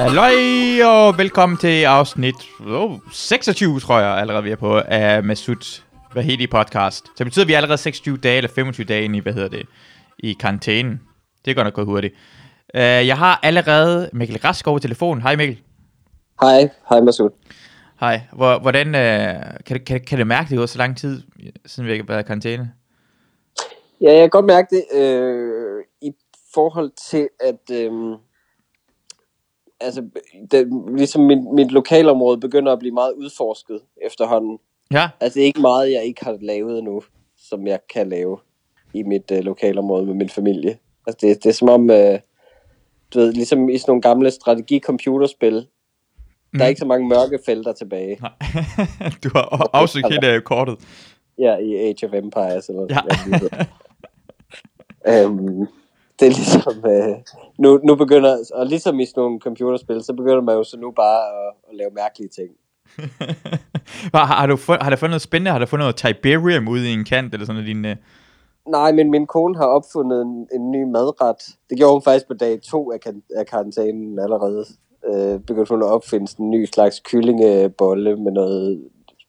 Halløj, og velkommen til afsnit oh, 26, tror jeg allerede vi er på, af Masud Vahedi podcast. Så det betyder, at vi er allerede 26 dage eller 25 dage inde i, hvad hedder det, i karantænen. Det er godt nok gået hurtigt. Uh, jeg har allerede Mikkel Rask over telefonen. Hej Mikkel. Hej, hej Masud. Hej. Hvor, hvordan, uh, kan, kan, kan det mærke, det er gået så lang tid, siden vi har været i karantæne? Ja, jeg kan godt mærke det øh, i forhold til, at øh, altså, det, ligesom min, mit lokalområde begynder at blive meget udforsket efterhånden. Ja, Altså det er ikke meget, jeg ikke har lavet nu, som jeg kan lave i mit øh, lokalområde med min familie. Altså det, det er som om, øh, du ved, ligesom i sådan nogle gamle strategi-computerspil, mm. der er ikke så mange mørke felter tilbage. Nej. du har afsøgt hele øh, kortet. Ja, i Age of Empires eller Ja. øhm, det er ligesom, øh, nu, nu begynder, og ligesom i sådan nogle computerspil, så begynder man jo så nu bare at, at lave mærkelige ting. har, har, du fund, har der fundet noget spændende? Har der fundet noget Tiberium ude i en kant, eller sådan noget lignende? Nej, men min kone har opfundet en, en ny madret. Det gjorde hun faktisk på dag to af, kan- af karantænen allerede. Øh, begyndte hun at opfinde sådan en ny slags kyllingebolle med noget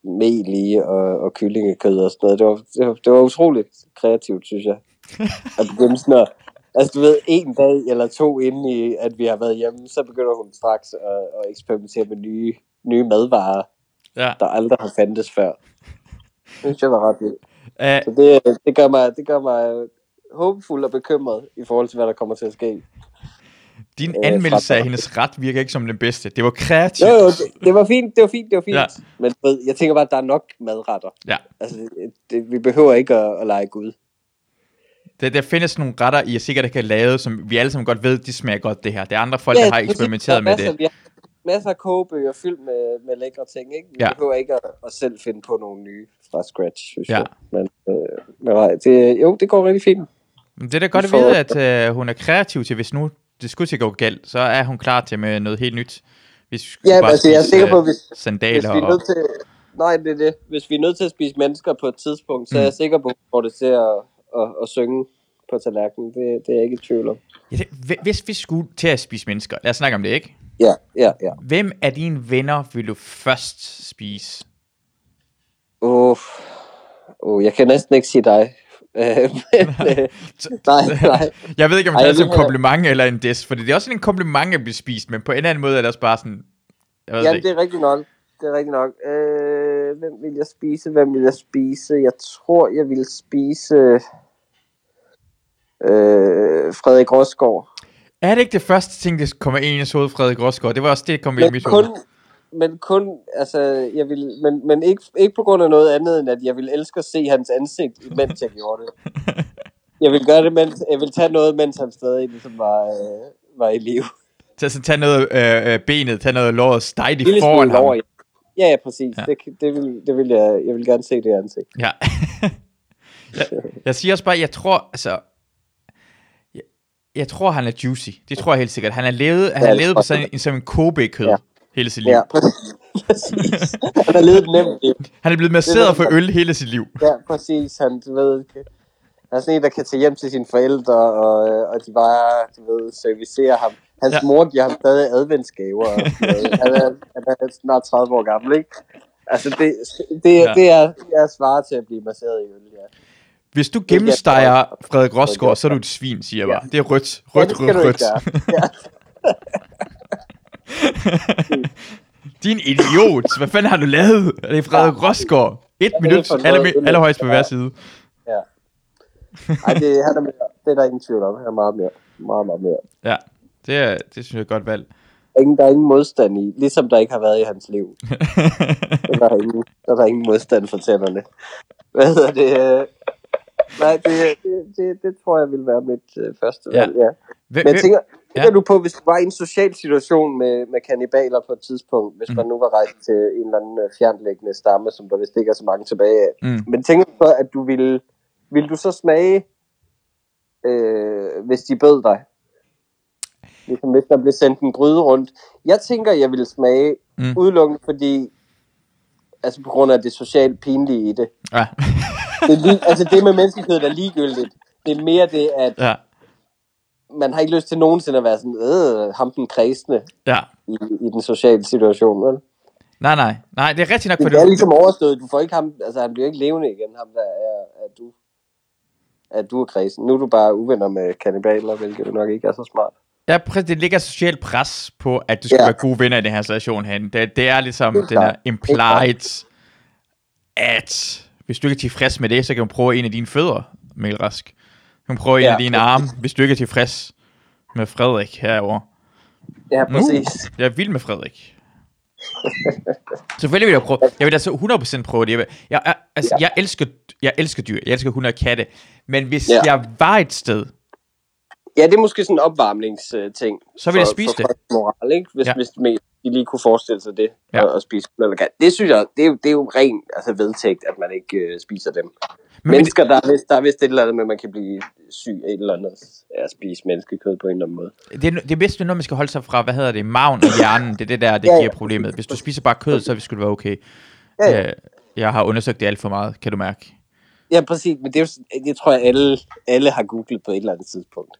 mel i og, og kyllingekød og sådan noget. Det var, det, var, det var utroligt kreativt, synes jeg. At begynde sådan at, altså du ved, en dag eller to inden i, at vi har været hjemme, så begynder hun straks at, at eksperimentere med nye, nye madvarer, Ja. der aldrig har fandtes før. Det synes jeg var ret vildt. Uh, Så det, det, gør mig, det gør mig håbefuld og bekymret i forhold til, hvad der kommer til at ske. din Øh, anmeldelse af hendes ret virker ikke som den bedste. Det var kreativt. Jo, jo, det, det var fint, det var fint, det var fint. Ja. Men ved, jeg tænker bare, at der er nok madretter. Ja. Altså, det, vi behøver ikke at, at lege Gud. Der, der findes nogle retter, I sikkert ikke har lavet, som vi alle sammen godt ved, de smager godt det her. Der er andre folk, der har eksperimenteret med er det. Vi masser af kogebøger fyldt med, med lækre ting, ikke? Vi Ja. ja. behøver ikke at, at selv finde på nogle nye fra scratch, synes Ja. jeg. Men, øh, men nej, det, jo, det går rigtig fint. Det er da godt at vide, at uh, hun er kreativ til, hvis nu det skulle til at gå galt, så er hun klar til med noget helt nyt. Hvis vi Ja, bare altså, jeg er sikker på, øh, hvis, hvis sandaler vi er nødt til... Nej, det er det. Hvis vi er nødt til at spise mennesker på et tidspunkt, så er Mm. jeg sikker på, at det til at, at, at synge på tallerkenen. Det, det er jeg ikke i tvivl om. Ja, det, hvi- hvis vi skulle til at spise mennesker, lad os snakke om det, ikke? Ja, ja, ja. Hvem af dine venner vil du først spise? Uh, uh, jeg kan næsten ikke sige dig. Men, øh, nej, nej. Jeg ved ikke, om Ej, det er som en kompliment eller en diss, for det er også en kompliment at blive spist, men på en anden måde er det også bare sådan... Jeg ved det Jamen, ikke. det er rigtigt nok. Det er rigtigt nok. Øh, hvem vil jeg spise? Hvem vil jeg spise? Jeg tror, jeg vil spise... Øh, Frederik Rosgaard. Er det ikke det første ting, der kommer ind i ens hoved, Frederik Rosgaard? Det var også det, der kom ind i Men mit kun, hoved. men kun, altså, jeg vil, men, men ikke, ikke på grund af noget andet, end at jeg vil elske at se hans ansigt, mens jeg gjorde det. Jeg vil gøre det, mens, jeg vil tage noget, mens han stadig ligesom var, øh, var i live. Så, så tag noget øh, øh, benet, tag noget låret, steg det foran ham. over, ja. Ja, ja, præcis. Ja. Det, det, vil, det vil jeg, jeg vil gerne se det ansigt. Ja. jeg, jeg siger også bare, jeg tror, altså... Jeg, tror, han er juicy. Det tror jeg helt sikkert. Han har levet, han det levet på sådan en, som en Kobe-kød Ja. hele sit liv. Ja, præcis. Han har levet et nemt liv. Han er blevet masseret for øl hele sit liv. Ja, præcis. Han, du ved, han er sådan en, der kan tage hjem til sine forældre, og, og de bare, du ved, servicerer ham. Hans Ja. mor giver ham stadig adventsgaver. og han, er, han er snart 30 år gammel, ikke? Altså, det, det, ja. det, er, det er svaret til at blive masseret i øl, ja. Hvis du gennemsteger Frederik Rosgaard, så er du et svin, siger jeg Ja. bare. Det er rødt, ja rødt, du rødt, rødt. Ja. Din idiot. Hvad fanden har du lavet? Det er Frederik Rosgaard. Et minut, aller, allerhøjst på hver Ja. side. ja. Ej, det, han er mere. det er der ingen tvivl om. Han er meget mere. Meget, meget mere. Ja, det, er, det synes jeg er et godt valg. Der er ingen, der er ingen modstand i, ligesom der ikke har været i hans liv. Der er ingen, der er ingen modstand for tænderne. Hvad hedder det? Nej, det, det, det, det tror jeg vil være mit øh, første Ja. valg, ja. Men jeg tænker, ja. tænker du på, hvis du var i en social situation med, med kannibaler på et tidspunkt, hvis Mm. man nu var rejst til en eller anden øh, fjernlæggende stamme, som der vist ikke er så mange tilbage af. Mm. Men tænker du så, at du ville, ville du så smage, øh, hvis de bød dig? Ligesom hvis der blev sendt en gryde rundt. Jeg tænker, jeg ville smage mm. udelukkende, fordi altså på grund af det socialt pinlige i det. Ja. Det er lige, altså det med menneskekød er ligegyldigt. Det er mere det, at ja. man har ikke lyst til nogensinde at være sådan, øh, ham den kredsende Ja. i, i den sociale situation, vel? Nej, nej. Nej, det er rigtigt nok, for Det er ligesom overstået. Du får ikke ham, altså han bliver ikke levende igen, ham der er, er du. At du er kredsen. Nu er du bare uvenner med kannibaler, hvilket jo nok ikke er så smart. Ja, præcis. Det ligger socialt pres på, at du skal Ja. være gode venner i den her situation hen. Det, det er ligesom Helt den der implied, at hvis du ikke er tilfreds med det, så kan du prøve en af dine fødder, Mikkel Rask. Du kan prøve en Ja. af dine arme, hvis du ikke er tilfreds med Frederik herover. Ja, Nu, præcis. jeg er vild med Frederik. Selvfølgelig vil jeg prøve. Jeg vil altså 100% prøve det. Jeg, jeg, jeg, altså, Ja. jeg, elsker, jeg elsker dyr. Jeg elsker hunde og katte. Men hvis Ja. jeg var et sted, Ja, det er måske sådan en opvarmningsting. Så vil jeg spise for det. Moral, ikke? Hvis, Ja. hvis de de lige kunne forestille sig det, Ja. at, at spise kat. Det synes jeg, det er jo, det er jo ren altså, vedtægt, at man ikke øh, spiser dem. men, Mennesker, der er, vist, der er vist et eller andet med, at man kan blive syg af et eller andet af at spise menneskekød på en eller anden måde. Det er, det er bedst, når man skal holde sig fra, hvad hedder det, maven og hjernen. Det er det der, det Ja, ja. giver problemet. Hvis du spiser bare kød, så skulle det være okay. Ja, ja. Øh, Jeg har undersøgt det alt for meget, kan du mærke. Ja, præcis. Men det, er jo, det tror jeg, alle, alle har googlet på et eller andet tidspunkt.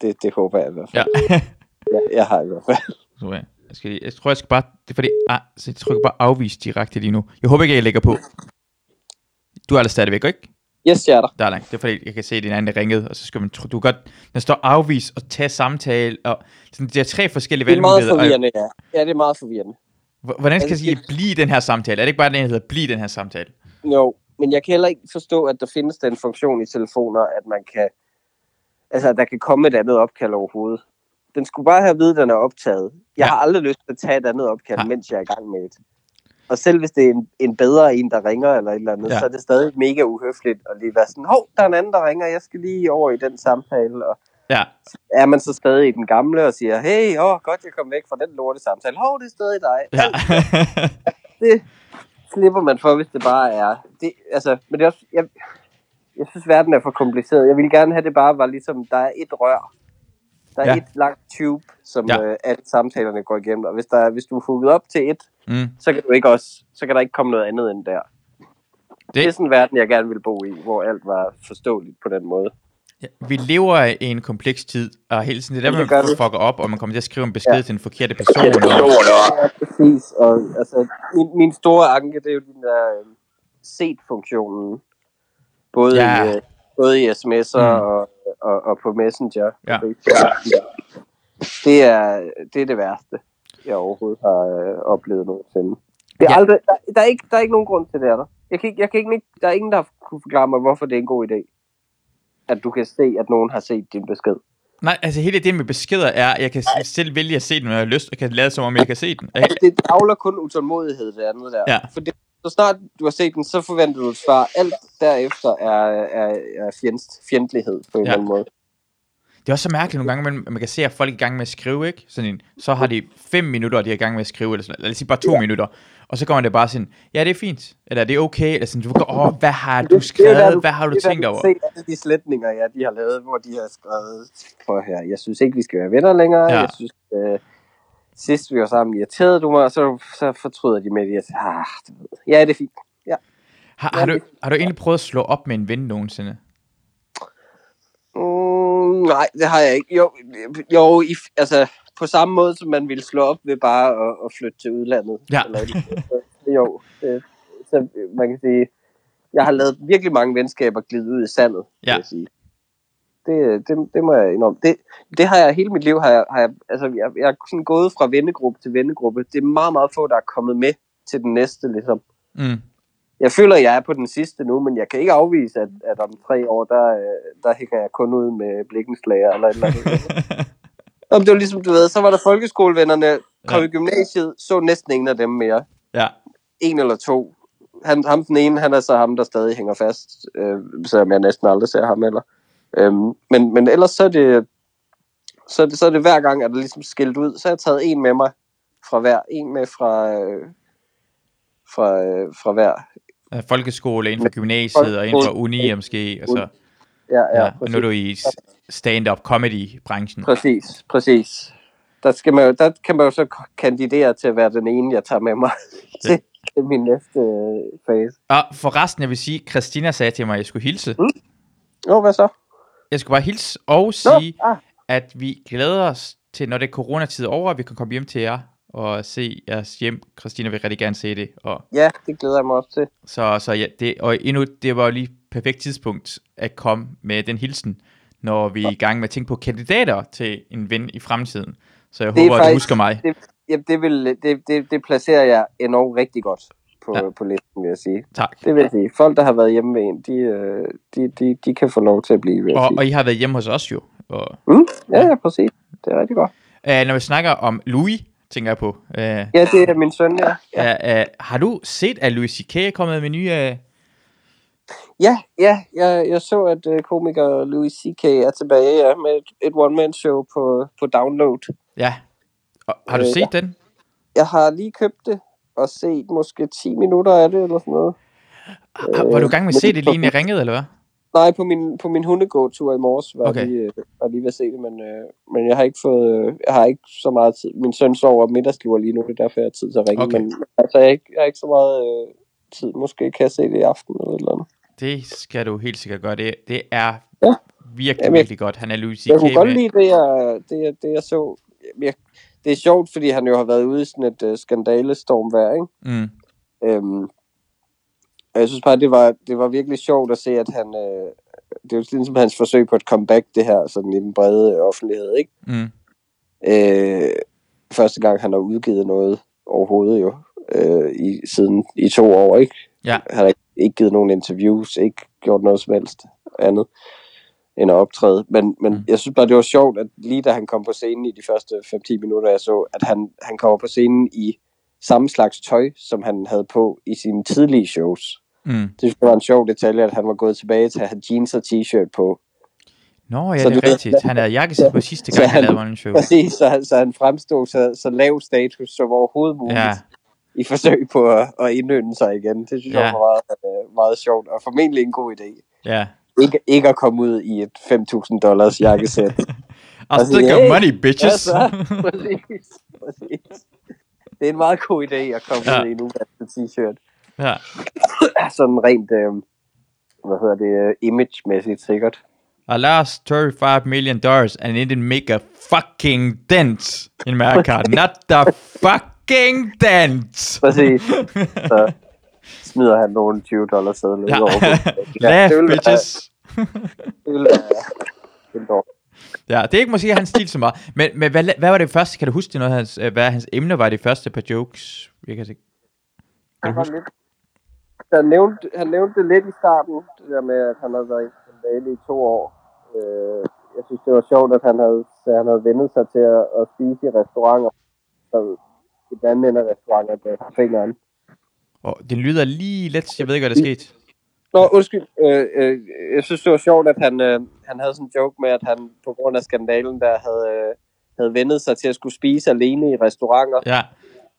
Det, det håber jeg i hvert fald. Ja. Jeg, jeg har i hvert fald. Så, ja. Jeg, skal, jeg tror, jeg skal bare... Det er fordi... Ah, så jeg trykker bare afvise direkte lige nu. Jeg håber ikke, jeg lægger på. Du er der stadigvæk, ikke? Yes, jeg er der. Der er langt. Det er fordi, jeg kan se, at din anden er ringet, og så skal man tro, du godt, der står afvis og tage samtale, og sådan, det er tre forskellige Det er meget valgmuligheder. og- forvirrende, ja. Ja, det er meget forvirrende. Hvordan skal jeg Altså, sige, blive i den her samtale? Er det ikke bare den, der hedder blive den her samtale? Jo, men jeg kan heller ikke forstå, at der findes den funktion i telefoner, at man kan... Altså, at der kan komme et andet opkald overhovedet. Den skulle bare have at vide, at den er optaget. Jeg Ja. har aldrig lyst til at tage et andet opkald, Ja. mens jeg er i gang med et. Og selv hvis det er en, en bedre en, der ringer eller et eller andet, Ja. så er det stadig mega uhøfligt at lige være sådan, hov, der er en anden, der ringer, jeg skal lige over i den samtale. Og Ja. er man så stadig i den gamle og siger, hey, åh, godt, jeg kom væk fra den lorte samtale. Hov, det er stadig dig. ja. det slipper man for, hvis det bare er. Det, altså, men det er også, jeg, jeg synes, verden er for kompliceret. Jeg ville gerne have, det bare var ligesom, der er et rør. Der er Ja. ja. et langt tube, som Ja. ja. øh, alle samtalerne går igennem. Og hvis, der, er- hvis du er hugget op til et, mm. så kan, du ikke også, så kan der ikke komme noget andet end der. Det, det er sådan en verden, jeg gerne vil bo i, hvor alt var forståeligt på den måde. Ja, vi lever i en kompleks tid, og hele tiden, det er der, Det man fucker op, og man kommer til at skrive en besked Ja. til en forkerte person. Og, Ja, præcis. Og, altså, min, min store anke, det er jo den der øh, set-funktionen. Både, Ja. i, øh, både i sms'er mm. og, og, og på Messenger. Ja. Det er, det er det værste, jeg overhovedet har øh, oplevet nogensinde. Det er Ja. aldrig, der, der, er ikke, der er ikke nogen grund til det, er der. Jeg kan ikke, jeg kan ikke, der er ingen, der har kunne forklare mig, hvorfor det er en god idé. At du kan se, at nogen har set din besked. nej, altså hele det med beskeder er, at jeg kan s- selv vælge at se den, når jeg har lyst, og kan lade som om, jeg kan se den. Jeg, det afler kun utålmodighed, det andet der. Ja. For det, så snart du har set den, så forventer du et svar. Alt derefter er, er, er fjendst, fjendtlighed på en Ja. eller anden måde. det er også så mærkeligt nogle gange, men man kan se, at folk er i gang med at skrive, ikke? Sådan en, så har de fem minutter, de er i gang med at skrive, eller sådan, lad os sige bare to ja. minutter, og så kommer det bare sådan, ja, det er fint, eller det er okay, eller sådan, du går, åh, hvad har du Det- det skrevet, der, hvad har du det er der, tænkt over? Se alle de sletninger, ja, de har lavet, hvor de har skrevet, prøv her, jeg synes ikke, vi skal være venner længere. Ja. Jeg synes, øh, sidst vi var sammen, irriterede du mig, og så, så fortryder de med det. Jeg siger, ah, du ved. Ja, det er fint. Har, har, du, har du egentlig prøvet at slå op med en ven nogensinde? Mm, nej, det har jeg ikke. Jo, jo i, altså, på samme måde, som man ville slå op ved bare at, at flytte til udlandet. Ja. Eller, jo, øh, så man kan sige, jeg har lavet virkelig mange venskaber glide ud i sandet, Ja. vil jeg sige. Det, det, det må jeg indrømme. Det, det har jeg hele mit liv, har jeg, har jeg, altså, jeg, jeg er sådan gået fra vennegruppe til vennegruppe. Det er meget, meget få, der er kommet med til den næste, ligesom. Mm. Jeg føler, jeg er på den sidste nu, men jeg kan ikke afvise, at, at om tre år, der, øh, der hænger jeg kun ud med blikkenslager eller et eller andet. Om det var ligesom, du ved, så var der folkeskolevennerne, kom Ja. i gymnasiet, så næsten ingen af dem mere. ja, En eller to. Han, ham den ene, han er så ham, der stadig hænger fast, øh, selvom jeg næsten aldrig ser ham heller. Øhm, men, men ellers så er det, så er det, så er det hver gang, at der ligesom skilt ud, så har jeg taget en med mig fra hver. En med fra, øh, fra, øh, fra hver. Folkeskole, inden for gymnasiet, og inden for uni, måske, og så, Ja, ja, ja, og nu er du i stand-up comedy-branchen. Præcis, præcis. Der, skal man jo, der kan man jo så kandidere til at være den ene, jeg tager med mig til, til min næste øh, fase. Og forresten, jeg vil sige, Christina sagde til mig, at jeg skulle hilse. Nå, hvad så? Jeg skulle bare hilse og Nå, sige, ah, at vi glæder os til, når det er coronatid over, at vi kan komme hjem til jer og se jeres hjem. Christina vil rigtig gerne se det. Og, Ja, det glæder jeg mig også til. så, så ja, det, og endnu, det var jo lige perfekt tidspunkt at komme med den hilsen, når vi er i gang med at tænke på kandidater til en ven i fremtiden. Så jeg Det er håber, at du faktisk- husker mig. Det, jamen, det, vil, det, det, det placerer jeg enormt rigtig godt på, Ja. ja. på listen, vil jeg sige. Tak. Det vil jeg sige. Folk, der har været hjemme med en, de, øh, de, de, de kan få lov til at blive, vil jeg Og, sige. og I har været hjemme hos os jo. Og, Mm? Ja, ja, præcis. Det er rigtig godt. uh, når vi snakker om Louis, tænker jeg på. Uh, Ja, det er min søn, ja. ja. uh, har du set, at Louis C.K. er kommet med nye... Uh, Ja, ja, jeg, jeg så, at uh, komiker Louis C.K. er tilbage ja, med et, et one-man-show på, på download. ja. Og, har du Øh, set den? Jeg har lige købt det og set måske 10 minutter af det, eller sådan noget. Har- Var du i gang med at se det, lige inden jeg ringede, eller hvad? Nej, på min, på min hundegåtur i morges var, Okay. lige, øh, var lige ved at se det, men, øh, men jeg har ikke fået, øh, jeg har ikke så meget tid. Min søn sover middagslur lige nu, det er derfor, jeg har tid til at ringe. Okay. Men altså, jeg har ikke, jeg har ikke så meget øh, tid. Måske kan jeg se det i aften eller et eller andet. Det skal du helt sikkert gøre. Det, det er Ja. virkelig, Jamen, jeg- virkelig godt. Han er C.K. Jeg kunne godt lide det, jeg, det, jeg, det, jeg så. Jeg, det er sjovt, fordi han jo har været ude i sådan et uh, skandalestormvejr, ikke? Mm. Øhm, og jeg synes bare, det var, det var virkelig sjovt at se, at han... Øh, det er jo ligesom hans forsøg på et comeback, det her, sådan i den brede offentlighed, ikke? Mm. Øh, første gang, han har udgivet noget overhovedet jo, øh, i, siden i to år, ikke? Ja. Han har ikke, ikke givet nogen interviews, ikke gjort noget som helst andet end at optræde. Men, men Mm. jeg synes bare, det var sjovt, at lige da han kom på scenen i de første 5-10 minutter, jeg så, at han, han kommer på scenen i samme slags tøj, som han havde på i sine tidlige shows. Mm. Det synes jeg var en sjov detalje, at han var gået tilbage til at have jeans og t-shirt på. Nå, ja, Så det er rigtigt. Han havde jakkesæt på sidste gang, han han- lavede en show. Præcis, så, han- så han fremstod så, så lav status som overhovedet muligt. Ja, i forsøg på at, at indønde sig igen. Det synes Ja. jeg var meget, øh, meget sjovt, og formentlig en god idé. ja. Ikke, ikke at komme ud i et 5.000 dollars jakkesæt. I'll still got hey, money, bitches. Ja, så. præcis, præcis. Det er en meget god idé at komme Ja. ud i en uvalgte t-shirt. ja. Sådan rent, øh, hvad hedder det, øh, image-mæssigt sikkert. I lost 35 million dollars and it didn't make a fucking dent in my account. Not the fucking dent. Præcis. Så smider han nogle 20 dollars sædler Ja. ud over. bordet. Laugh, det vil være- bitches. Det vil være. Ja, det er ikke måske hans stil så meget. Men, men hvad, hvad var det første? Kan du huske det noget, af hans, øh, hvad hans emne var det første par jokes? Jeg kan. Kan Han var lidt... Han nævnte, han nævnte det lidt i starten, det der med, at han havde været i i to år. Øh, jeg synes, det var sjovt, at han havde, at han havde vendet sig til at, at spise i restauranter. Så i ende af restauranter med fingeren. Oh, den lyder lige let. Jeg ved ikke, hvad der skete. Nå, undskyld. Øh, øh, jeg synes, det var sjovt, at han, øh, han havde sådan en joke med, at han på grund af skandalen der havde, øh, havde vendet sig til at skulle spise alene i restauranter, Ja,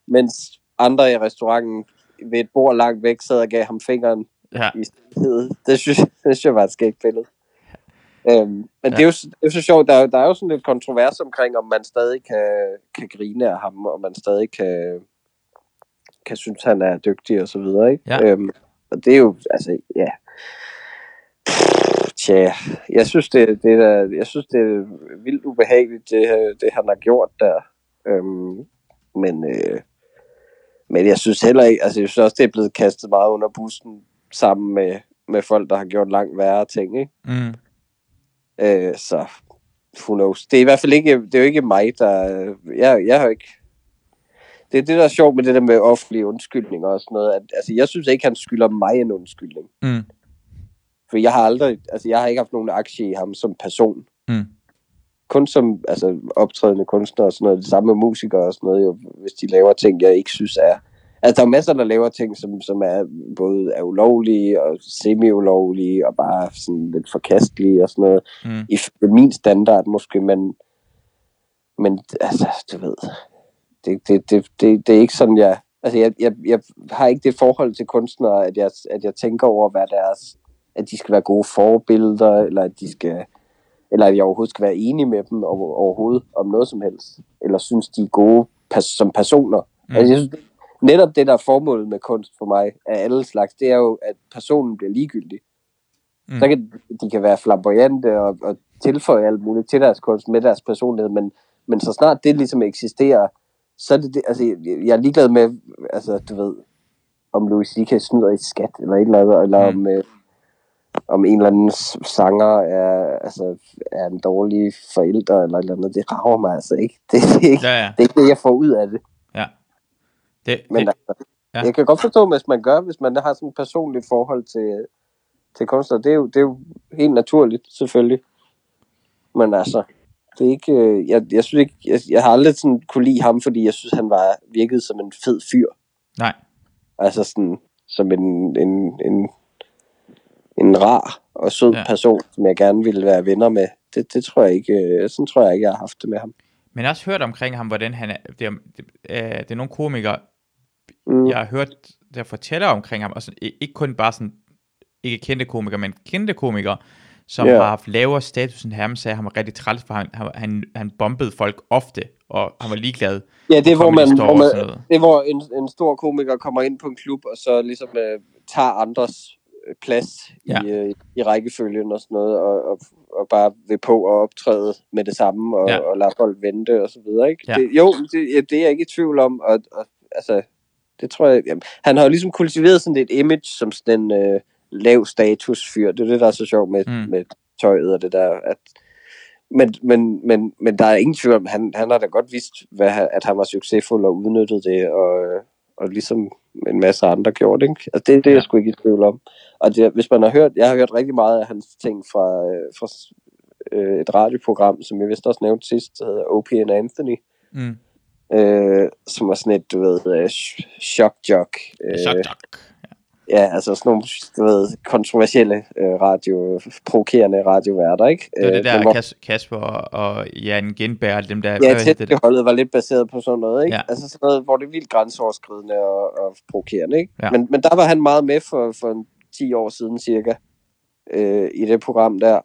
mens andre i restauranten ved et bord langt væk sad og gav ham fingeren ja. i stillhed. Det synes, det synes jeg var et skægt billede. Øhm, men Ja. det, er jo, det er så sjovt, der, er jo- der er jo sådan lidt kontrovers omkring, om man stadig kan, kan grine af ham, og man stadig kan, kan synes, han er dygtig og så videre, ikke? Ja. Øhm, og det er jo, altså, ja. Tja, jeg synes, det, det er, jeg synes, det er vildt ubehageligt, det, det han har gjort der. Øhm, men, øh, men jeg synes heller ikke, altså jeg synes også, det er blevet kastet meget under bussen sammen med, med folk, der har gjort langt værre ting, ikke? Mm. Øh, så who knows. Det er i hvert fald ikke, det er jo ikke mig, der, jeg, jeg har ikke, det er det, der er sjovt med det der med offentlige undskyldninger og sådan noget. At, altså, jeg synes ikke, han skylder mig en undskyldning. Mm. For jeg har aldrig, altså jeg har ikke haft nogen aktie i ham som person. Mm. Kun som altså, optrædende kunstner og sådan noget. Det samme med musikere og sådan noget, jo, hvis de laver ting, jeg ikke synes er... Altså, der er masser, der laver ting, som, som er både er ulovlige og semi-ulovlige og bare sådan lidt forkastelige og sådan noget. Mm. I min standard måske, men, men altså, du ved, det, det, det, det, det er ikke sådan, jeg... Altså, jeg, jeg, jeg har ikke det forhold til kunstnere, at jeg, at jeg tænker over, hvad deres... At de skal være gode forbilleder, eller at de skal... Eller at jeg overhovedet skal være enig med dem over, overhovedet om noget som helst. Eller synes, de er gode pers- som personer. Mm. Altså, jeg synes, netop det, der er formålet med kunst for mig, af alle slags, det er jo, at personen bliver ligegyldig. Mm. Så kan de kan være flamboyante og, og tilføje alt muligt til deres kunst med deres personlighed, men, men så snart det ligesom eksisterer, så er det, det altså, jeg er ligeglad med, altså, du ved, om Louis C.K. snyder i skat, eller et eller andet, eller mm. om, øh, om en eller anden sanger er, altså, er en dårlig forælder, eller et eller andet, det rager mig altså ikke. Det, det, er ikke, Ja, ja. det er ikke det, jeg får ud af det. Ja. Det, Men det, altså, ja. jeg kan godt forstå, hvis man gør, hvis man har sådan et personligt forhold til, til kunstner, det er, jo, det er jo helt naturligt, selvfølgelig. Men altså, det er ikke, øh, jeg, jeg synes ikke, jeg, jeg har aldrig sådan kunne lide ham, fordi jeg synes, han var virket som en fed fyr. nej. Altså sådan, som en, en, en, en rar og sød Ja. person, som jeg gerne ville være venner med. Det, det tror jeg ikke, øh, sådan tror jeg ikke, jeg har haft det med ham. Men jeg har også hørt omkring ham, hvordan han er, det er, det, er, det er nogle komikere, Mm. jeg har hørt, der fortæller omkring ham, og sådan, ikke kun bare sådan, ikke kendte komikere, men kendte komikere, som Ja. har haft lavere status end ham, sagde, at han var rigtig træls, for han, han, han, bombede folk ofte, og han var ligeglad. Ja, det er, hvor man, hvor man, det er, hvor en, en stor komiker kommer ind på en klub, og så ligesom øh, tager andres øh, plads Ja. i, øh, i rækkefølgen og sådan noget, og, og, og bare vil på at optræde med det samme, og, ja. og lade folk vente og så videre, ikke? Ja. Det, jo, det, ja, det er jeg ikke i tvivl om, og, og altså, det tror jeg, jamen, han har jo ligesom kultiveret sådan et image som sådan en øh, lav status fyr, det er det, der er så sjovt med, Mm. med tøjet og det der, at men, men, men, men der er ingen tvivl om, han, han har da godt vidst, hvad, at han var succesfuld og udnyttede det, og, og ligesom en masse andre gjorde, ikke? Altså det, det er jeg sgu ikke i tvivl om. Og det, hvis man har hørt, jeg har hørt rigtig meget af hans ting fra, øh, fra øh, et radioprogram, som jeg vist også nævnte sidst, der hedder O.P. and Anthony, Mm. øh, som var sådan et, du ved, øh, sh- shock jock. Øh, chok, chok. Ja, altså sådan nogle, du ved, kontroversielle øh, radio, provokerende radioværter, ikke? Det var det Øh, der men hvor- Kas, Kasper og Jan Genberg, dem der... Ja, hedder det? tætbeholdet var lidt baseret på sådan noget, ikke? Ja. Ja. Altså sådan noget, hvor det er vildt grænseoverskridende og, og provokerende, ikke? Ja. Men, men der var han meget med for, for en 10 år siden cirka, øh, i det program der.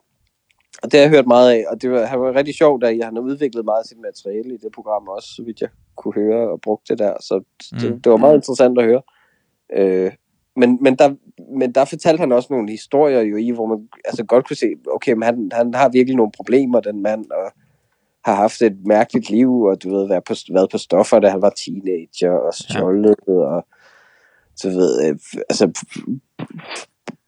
Og det har jeg hørt meget af, og det var, han var rigtig sjov, da han har udviklet meget af sit materiale i det program også, så vidt jeg kunne høre og brugte det der. Så det, Mm. det var meget interessant at høre. Øh, men, men, der, men der fortalte han også nogle historier jo i, hvor man altså godt kunne se, okay, men han, han har virkelig nogle problemer, den mand, og har haft et mærkeligt liv, og du ved, været på, været på stoffer, da han var teenager, og stjålet, ja. og du ved, øh, altså